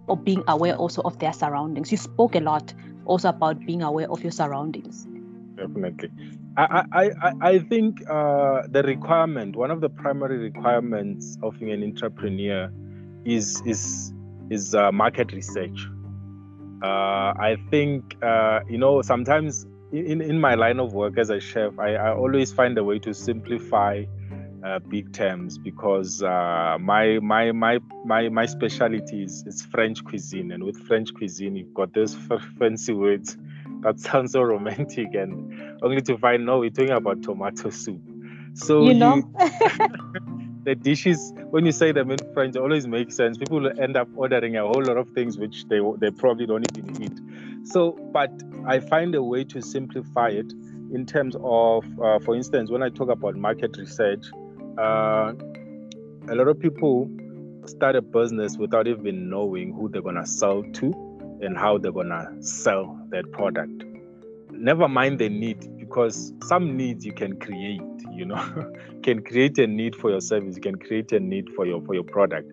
of being aware also of their surroundings. You spoke a lot also about being aware of your surroundings. Definitely. I, I, I, I think uh, the requirement, one of the primary requirements of being an entrepreneur is is is uh, market research. Uh, I think uh, you know sometimes in, in my line of work as a chef, I, I always find a way to simplify uh, big terms because uh, my my my my my specialty is, is French cuisine, and with French cuisine, you've got those fancy words that sound so romantic, and only to find no, we're talking about tomato soup. So you know. You, the dishes when you say them in French always make sense. People end up ordering a whole lot of things which they they probably don't even eat. So, but I find a way to simplify it in terms of, uh, for instance, when I talk about market research, uh, a lot of people start a business without even knowing who they're gonna sell to and how they're gonna sell that product. Never mind the need, because some needs you can create. You know, can create a need for your service, you can create a need for your for your product.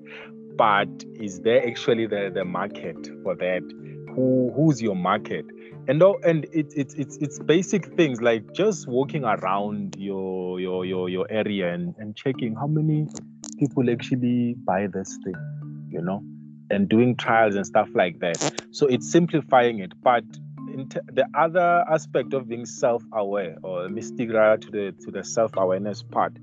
But is there actually the, the market for that? Who who's your market? and all, and it's it's it's it's basic things like just walking around your your your your area and, and checking how many people actually buy this thing you know and doing trials and stuff like that so it's simplifying it but the other aspect of being self-aware or mystic rather to the to the self-awareness part.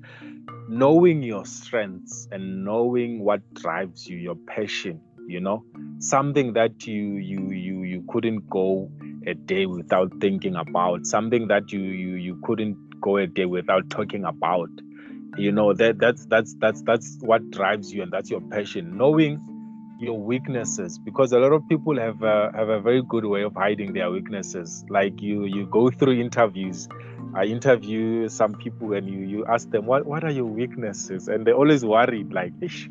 Knowing your strengths and knowing what drives you your passion you know something that you you you you couldn't go a day without thinking about something that you you you couldn't go a day without talking about you know that that's that's that's that's what drives you and that's your passion. Knowing your weaknesses because a lot of people have a, have a very good way of hiding their weaknesses. Like you you go through interviews. I interview some people and you you ask them what what are your weaknesses? And they're always worried like Ish,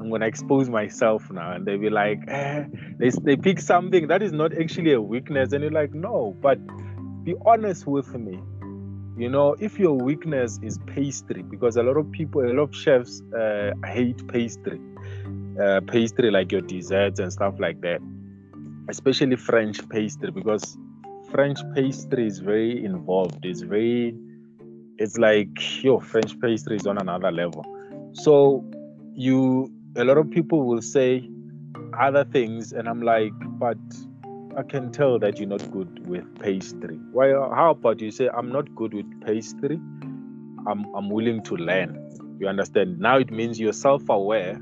I'm gonna expose myself now, and they be like, eh, they they pick something that is not actually a weakness, and you're like, no, but be honest with me. You know, if your weakness is pastry, because a lot of people, a lot of chefs uh, hate pastry, uh, pastry like your desserts and stuff like that, especially French pastry, because French pastry is very involved. It's very, it's like your French pastry is on another level. So you a lot of people will say other things, and I'm like, but I can tell that you're not good with pastry. Why? how about you say I'm not good with pastry? I'm I'm willing to learn. You understand? Now it means you're self-aware,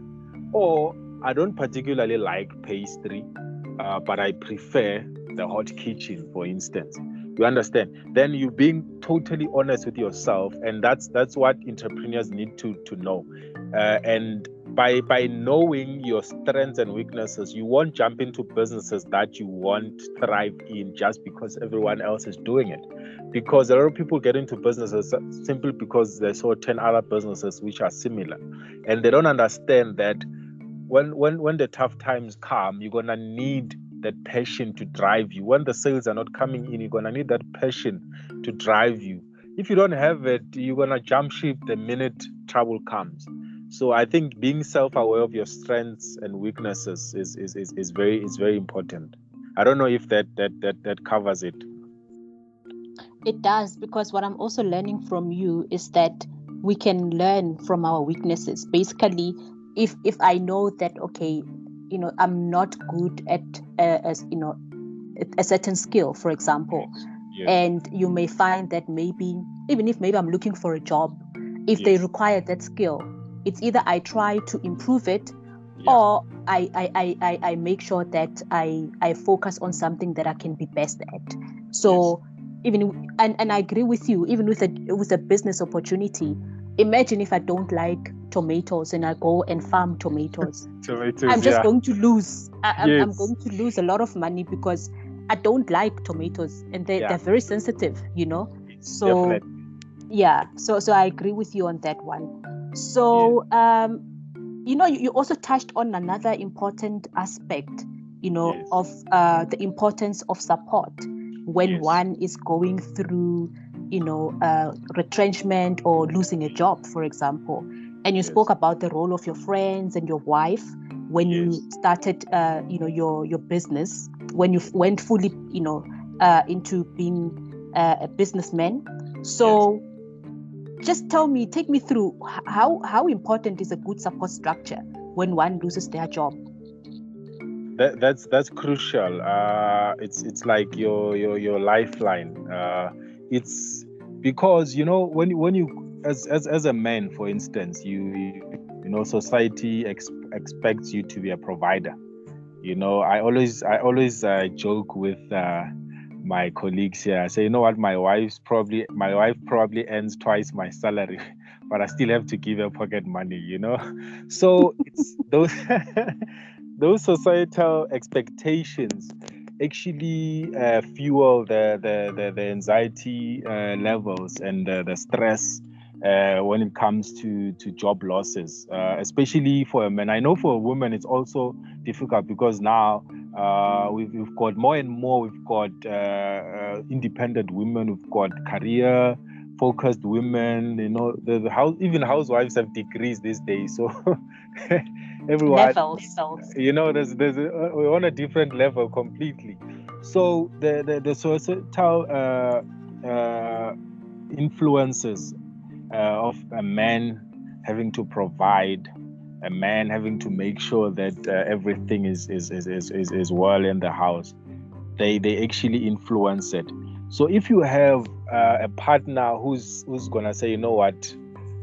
or I don't particularly like pastry, uh, but I prefer the hot kitchen, for instance. You understand? Then you being totally honest with yourself, and that's that's what entrepreneurs need to to know. Uh, and by by knowing your strengths and weaknesses, you won't jump into businesses that you won't thrive in just because everyone else is doing it. Because a lot of people get into businesses simply because they saw 10 other businesses which are similar. And they don't understand that when when when the tough times come, you're gonna need that passion to drive you. When the sales are not coming in, you're gonna need that passion to drive you. If you don't have it, you're gonna jump ship the minute trouble comes. So I think being self-aware of your strengths and weaknesses is is, is, is very is very important. I don't know if that that that that covers it. It does because what I'm also learning from you is that we can learn from our weaknesses. Basically, if if I know that okay, you know, I'm not good at uh, as you know a certain skill, for example, yes. and you may find that maybe even if maybe I'm looking for a job, if yes. they require that skill, it's either I try to improve it yeah. or I, I, I, I make sure that I, I focus on something that I can be best at. So yes. even and, and I agree with you, even with a with a business opportunity, imagine if I don't like tomatoes and I go and farm tomatoes. tomatoes I'm just yeah. going to lose. I, yes. I'm, going to lose a lot of money because I don't like tomatoes and they, yeah. they're very sensitive, you know? So Definitely. yeah, so so I agree with you on that one. So, yeah. um, you know, you, you, also touched on another important aspect, you know, yes. of uh, the importance of support when yes. one is going through, you know, uh, retrenchment or losing a job, for example. And you yes. spoke about the role of your friends and your wife when you started, uh, you know, your your business, when you went fully, you know, uh, into being uh, a businessman. So just tell me take me through how how important is a good support structure when one loses their job that, that's that's crucial uh, it's it's like your your your lifeline uh, it's because you know when when you as as, as a man for instance you you know society ex- expects you to be a provider you know i always i always uh, joke with uh, my colleagues here. I say, you know what, my wife's probably my wife probably earns twice my salary, but I still have to give her pocket money, you know. So it's those those societal expectations actually uh, fuel the, the the, the anxiety uh, levels and the, the stress uh, when it comes to to job losses, uh, especially for a man. I know for a woman it's also difficult because now uh, we've, we've, got more and more. We've got uh, independent women. We've got career focused women. You know, the, the house even housewives have degrees these days. So everyone, levels, you know, there's there's a, we're on a different level completely. So the the, the societal uh, influences of a man having to provide a man having to make sure that uh, everything is is, is is is well in the house they they actually influence it. So if you have uh, a partner who's who's gonna say you know what?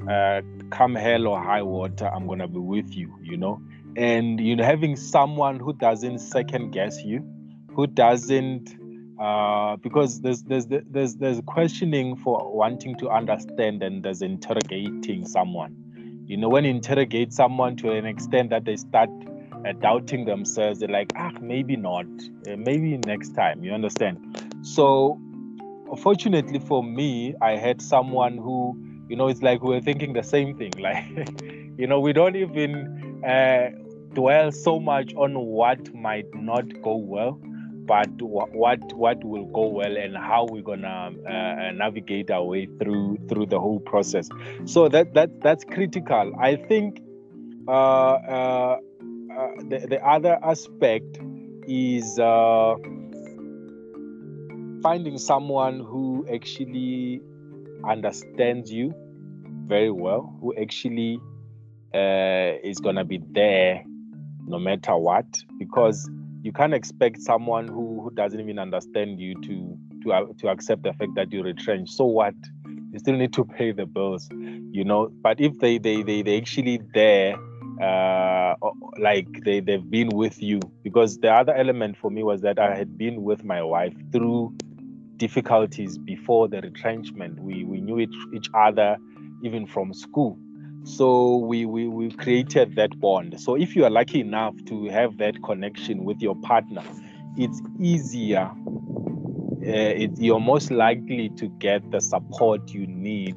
Uh, come hell or high water i'm gonna be with you you know and you know having someone who doesn't second guess you who doesn't uh, because there's there's there's there's questioning for wanting to understand and there's interrogating someone you know, when you interrogate someone to an extent that they start uh, doubting themselves, they're like, ah, maybe not, uh, maybe next time. You understand? So, fortunately for me, I had someone who, you know, it's like we we're thinking the same thing. Like, you know, we don't even uh, dwell so much on what might not go well but what what will go well and how we're gonna uh, uh, navigate our way through through the whole process. So that that that's critical. I think uh, uh, uh the the other aspect is finding someone who actually understands you very well, who actually is gonna be there no matter what, because you can't expect someone who, who doesn't even understand you to to uh, to accept the fact that you retrench. So what? You still need to pay the bills, you know. But if they they they they actually there, uh, like they they've been with you, because the other element for me was that I had been with my wife through difficulties before the retrenchment. We we knew each, each other even from school. So we, we we created that bond. So if you are lucky enough to have that connection with your partner, it's easier. Uh, it, you're most likely to get the support you need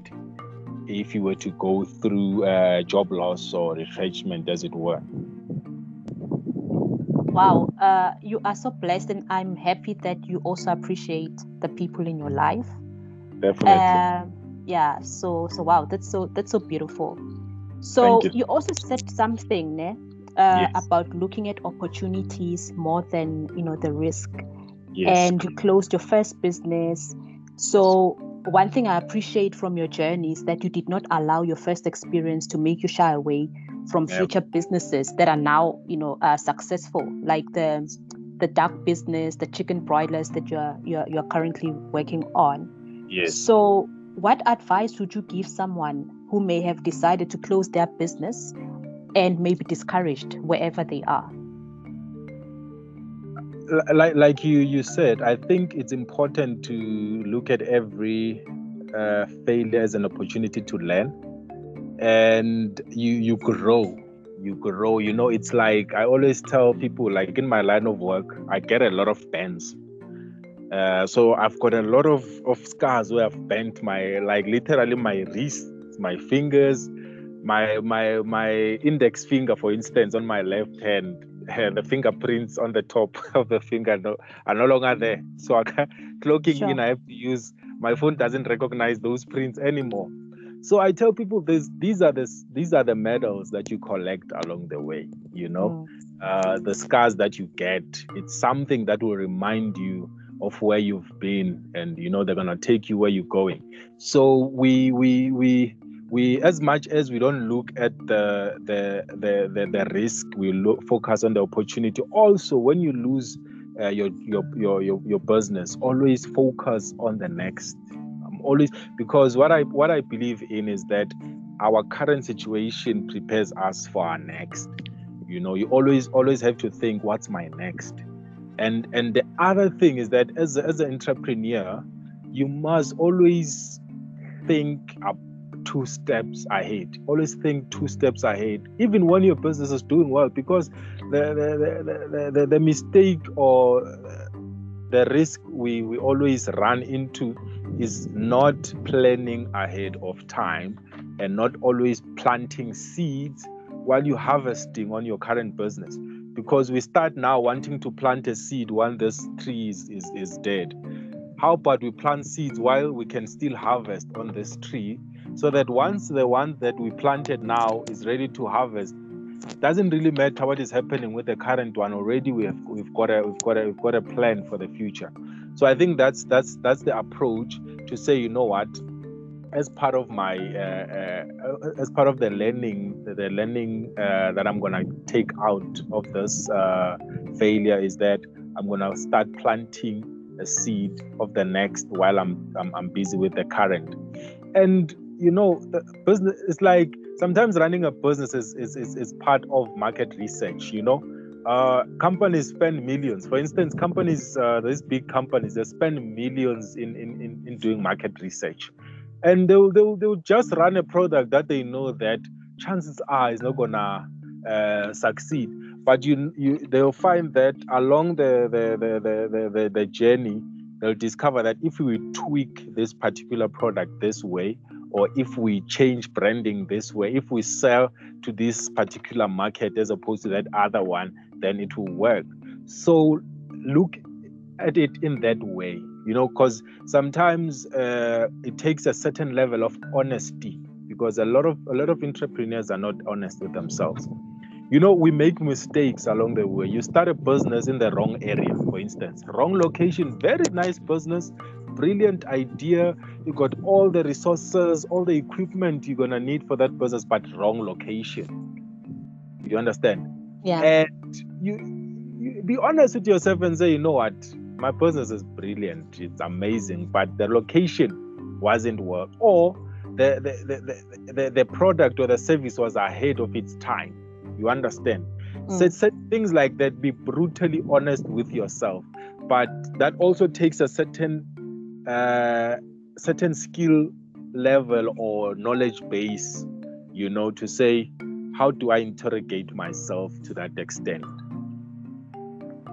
if you were to go through uh, job loss or retrenchment, as it were. Wow, uh, you are so blessed, and I'm happy that you also appreciate the people in your life. Definitely. Um, yeah. So, so wow, that's so that's so beautiful. So you. you. also said something, ne, uh, yes. about looking at opportunities more than you know the risk. Yes. And you closed your first business. So one thing I appreciate from your journey is that you did not allow your first experience to make you shy away from future businesses that are now you know uh, successful like the the duck business the chicken broilers that you're, you're you're currently working on. Yes. So what advice would you give someone who may have decided to close their business and may be discouraged wherever they are? Like like you you said i think it's important to look at every uh, failure as an opportunity to learn and you you grow you grow you know it's like i always tell people like in my line of work i get a lot of bends. Uh, so i've got a lot of of scars where i've bent my like literally my wrists my fingers my my my index finger for instance on my left hand uh, the fingerprints on the top of the finger no, are no longer there. So i can clocking sure. in i have to use my phone doesn't recognize those prints anymore so I tell people this: these are the these are the medals that you collect along the way. You know, mm. uh, the scars that you get. It's something that will remind you of where you've been, and you know they're gonna take you where you're going. So we we we we as much as we don't look at the the the the, the risk, we look focus on the opportunity. Also, when you lose uh, your, your your your your business, always focus on the next always because what I what I believe in is that our current situation prepares us for our next. You know, you always always have to think, what's my next? And and the other thing is that as as an entrepreneur, you must always think up two steps ahead. Always think two steps ahead, even when your business is doing well, because the the, the, the, the mistake or the risk we, we always run into is not planning ahead of time and not always planting seeds while you're harvesting on your current business. Because we start now wanting to plant a seed when this tree is, is, is dead. How about we plant seeds while we can still harvest on this tree so that once the one that we planted now is ready to harvest, doesn't really matter what is happening with the current one already we have we've got a we've got a we've got a plan for the future. So i think that's that's that's the approach to say you know what as part of my uh, uh, as part of the learning the learning uh, that i'm going to take out of this uh, failure is that i'm going to start planting a seed of the next while I'm, I'm i'm busy with the current. And you know business is like sometimes running a business is, is, is, is part of market research you know? Uh, companies spend millions. For instance companies uh, these big companies they spend millions in, in, in, in doing market research. And they'll, they'll, they'll just run a product that they know that chances are is not gonna uh, succeed. But you, you they'll find that along the the, the, the, the, the journey they'll discover that if we tweak this particular product this way or if we change branding this way, if we sell to this particular market as opposed to that other one, then it will work. So look at it in that way, you know, because sometimes uh, it takes a certain level of honesty because a lot of a lot of entrepreneurs are not honest with themselves. You know, we make mistakes along the way. You start a business in the wrong area, for instance, wrong location, very nice business, brilliant idea. You got all the resources, all the equipment you're gonna need for that business, but wrong location. You understand? Yeah. And you, you be honest with yourself and say, you know what, my business is brilliant, it's amazing, but the location wasn't work, or the the, the, the, the product or the service was ahead of its time. You understand? Mm. So, so things like that, be brutally honest with yourself. But that also takes a certain uh, certain skill level or knowledge base, you know, to say, how do I interrogate myself to that extent?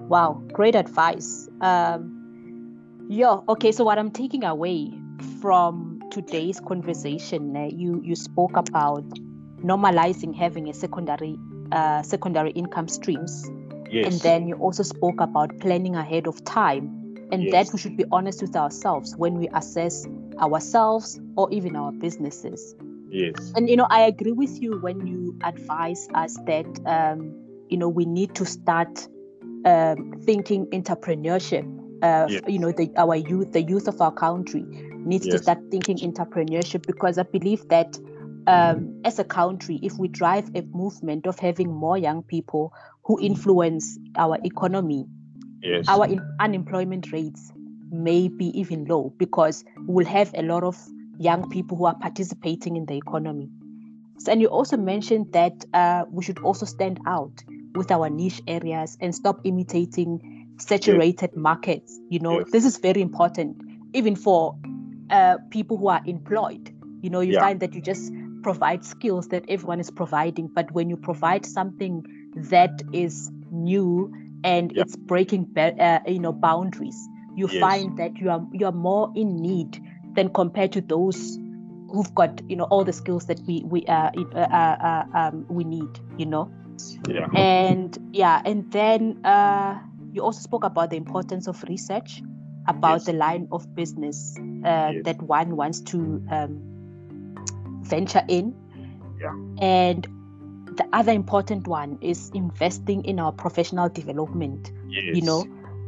Wow, great advice. Um, yeah, okay. So what I'm taking away from today's conversation, uh, you you spoke about normalizing having a secondary uh, secondary income streams, yes. and then you also spoke about planning ahead of time, and yes. that we should be honest with ourselves when we assess ourselves or even our businesses. Yes. And you know, I agree with you when you advise us that um, you know we need to start um, thinking entrepreneurship. Uh, yes. You know, the, our youth, the youth of our country, needs yes. to start thinking entrepreneurship because I believe that um, as a country, if we drive a movement of having more young people who influence our economy, yes. our unemployment rates may be even low because we'll have a lot of young people who are participating in the economy. And you also mentioned that uh, we should also stand out with our niche areas and stop imitating saturated yes. markets. You know, yes. this is very important, even for uh, people who are employed. You know, you yeah. find that you just provide skills that everyone is providing, but when you provide something that is new and yeah. it's breaking, uh, you know, boundaries, you yes. find that you are you are more in need than compared to those who've got you know all the skills that we we uh, uh, uh, um, we need you know yeah and yeah and then uh, you also spoke about the importance of research about yes. the line of business uh, yes. that one wants to um, venture in yeah and the other important one is investing in our professional development yes. you know?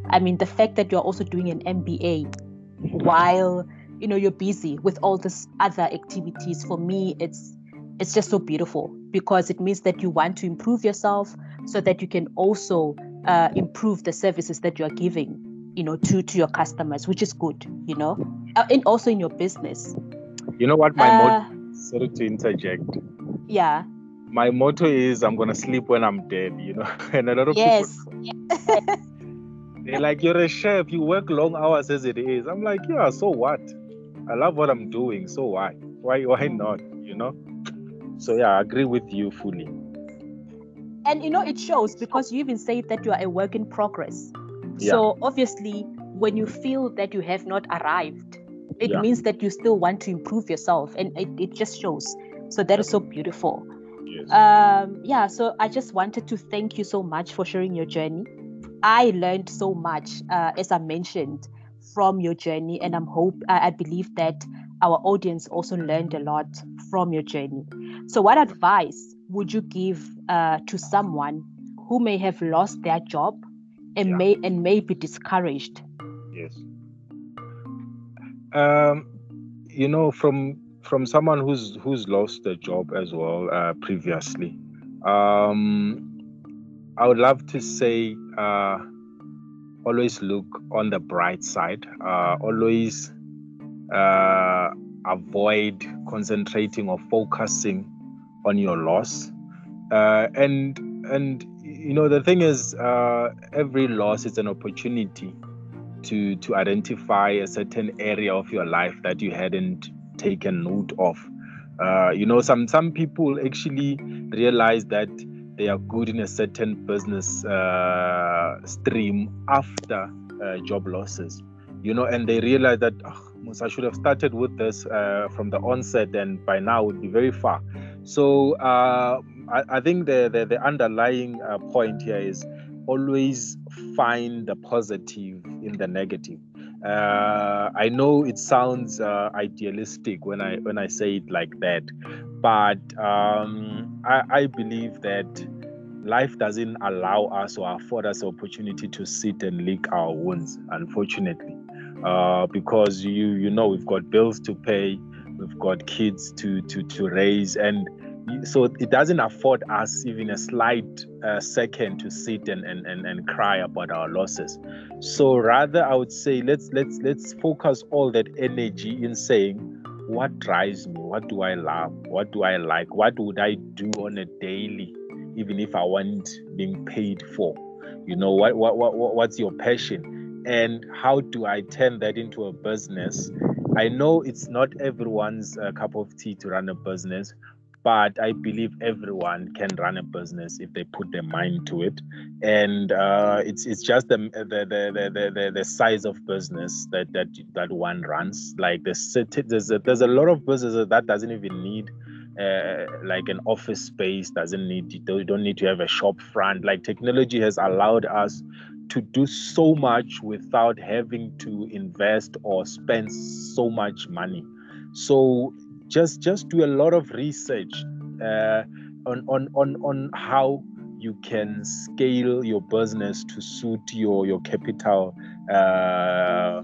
I mean the fact that you're also doing an mba while you know you're busy with all these other activities for me it's it's just so beautiful because it means that you want to improve yourself so that you can also uh, improve the services that you are giving you know to to your customers which is good you know? Uh, and also in your business. You know what my uh, motto sorry to interject. Yeah my motto is i'm gonna sleep when i'm dead you know and a lot of yes. people they're like you're a chef you work long hours as it is i'm like yeah so what I love what I'm doing, so why? Why why not? You know? So yeah, I agree with you fully. And you know, it shows because you even say that you are a work in progress. Yeah. So obviously, when you feel that you have not arrived, it yeah. means that you still want to improve yourself, and it, it just shows. So that is so beautiful. Yes. Um, yeah, so I just wanted to thank you so much for sharing your journey. I learned so much, uh, as I mentioned from your journey and i'm hope i believe that our audience also learned a lot from your journey so what advice would you give uh, to someone who may have lost their job and yeah. may and may be discouraged yes um you know from from someone who's who's lost their job as well uh, previously um i would love to say uh always look on the bright side. Uh, always uh, avoid concentrating or focusing on your loss. Uh, and and you know the thing is, uh, every loss is an opportunity to to identify a certain area of your life that you hadn't taken note of. Uh, you know, some some people actually realize that they are good in a certain business uh, stream after uh, job losses. You know and they realize that oh, I should have started with this uh, from the onset and by now would be very far. So uh, I, I, think the, the, the underlying uh, point here is always find the positive in the negative uh, I know it sounds uh, idealistic when I when I say it like that, but um, I, I, believe that life doesn't allow us or afford us the opportunity to sit and lick our wounds. Unfortunately, uh, because you you know we've got bills to pay, we've got kids to to to raise, and so it doesn't afford us even a slight uh, second to sit and, and, and, and cry about our losses. So rather i would say let's let's let's focus all that energy in saying what drives me? What do i love? What do i like? What would i do on a daily even if i weren't being paid for? You know what, what, what what's your passion? And how do i turn that into a business? I know it's not everyone's uh, cup of tea to run a business but I believe everyone can run a business if they put their mind to it. And uh, it's it's just the the, the the, the the size of business that that that one runs. Like there's there's a, there's a lot of businesses that doesn't even need. Uh, like an office space doesn't need you don't need to have a shop front like technology has allowed us to do so much without having to invest or spend so much money so just just do a lot of research uh, on, on on on how you can scale your business to suit your your capital uh,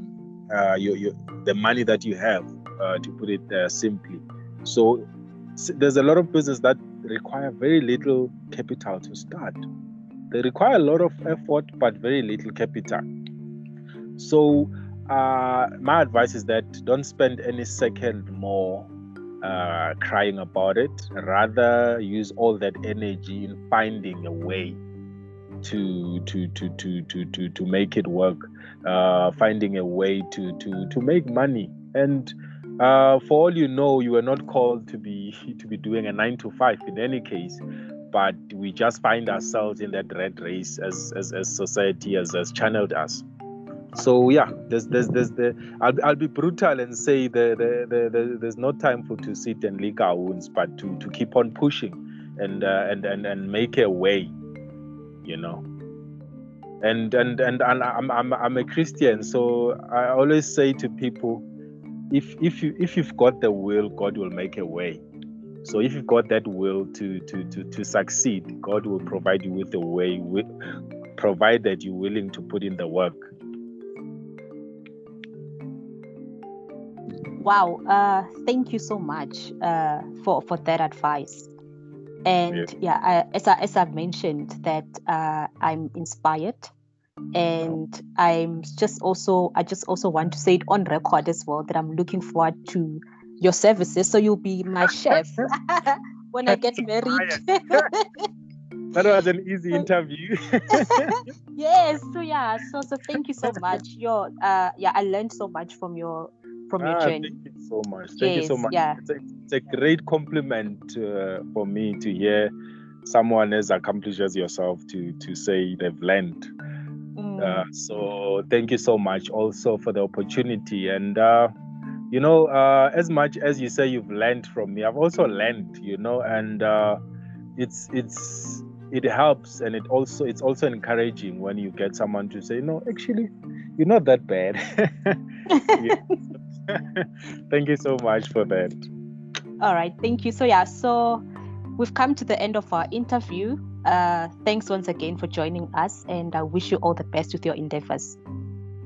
uh, your, your the money that you have uh, to put it uh, simply. So there's a lot of business that require very little capital to start. They require a lot of effort but very little capital. So uh, my advice is that don't spend any second more uh, crying about it. Rather, use all that energy in finding a way to to to to to to, to make it work. Uh, finding a way to to to make money. And uh, for all you know, you were not called to be to be doing a nine to five in any case. But we just find ourselves in that red race as as, as society has, has channeled us so yeah there's there's there's the I'll, I'll be brutal and say the, the, the, the there's no time for to sit and lick our wounds but to to keep on pushing and uh, and and and make a way you know. And and and, and I'm, I'm i'm a christian so i always say to people if if you if you've got the will god will make a way. So if you've got that will to to to, to succeed god will provide you with a way with provided you're willing to put in the work Wow, uh, thank you so much uh, for for that advice. And yeah, yeah I, as I, as I've mentioned, that uh, I'm inspired, and I'm just also I just also want to say it on record as well that I'm looking forward to your services. So you'll be my chef when I get married. that was an easy interview. yes, so yeah, so so thank you so much. Your uh yeah, I learned so much from your from your ah, journey. Thank you so much. Thank yes, you so much. Yeah. It's, a, it's a great compliment uh, for me to hear someone as accomplished as yourself to to say they've learned. Mm. Uh, so thank you so much also for the opportunity and uh, you know uh, as much as you say you've learned from me i've also learned you know and uh, it's it's it helps and it also it's also encouraging when you get someone to say no actually you're not that bad thank you so much for that. All right, thank you. So yeah, so we've come to the end of our interview. Uh, thanks once again for joining us, and I wish you all the best with your endeavors.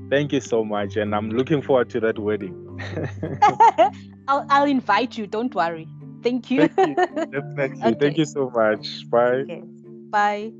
Thank you so much, and I'm looking forward to that wedding. I'll, I'll invite you. Don't worry. Thank you. Thank you. Definitely. Okay. Thank you so much. Bye. Okay. Bye.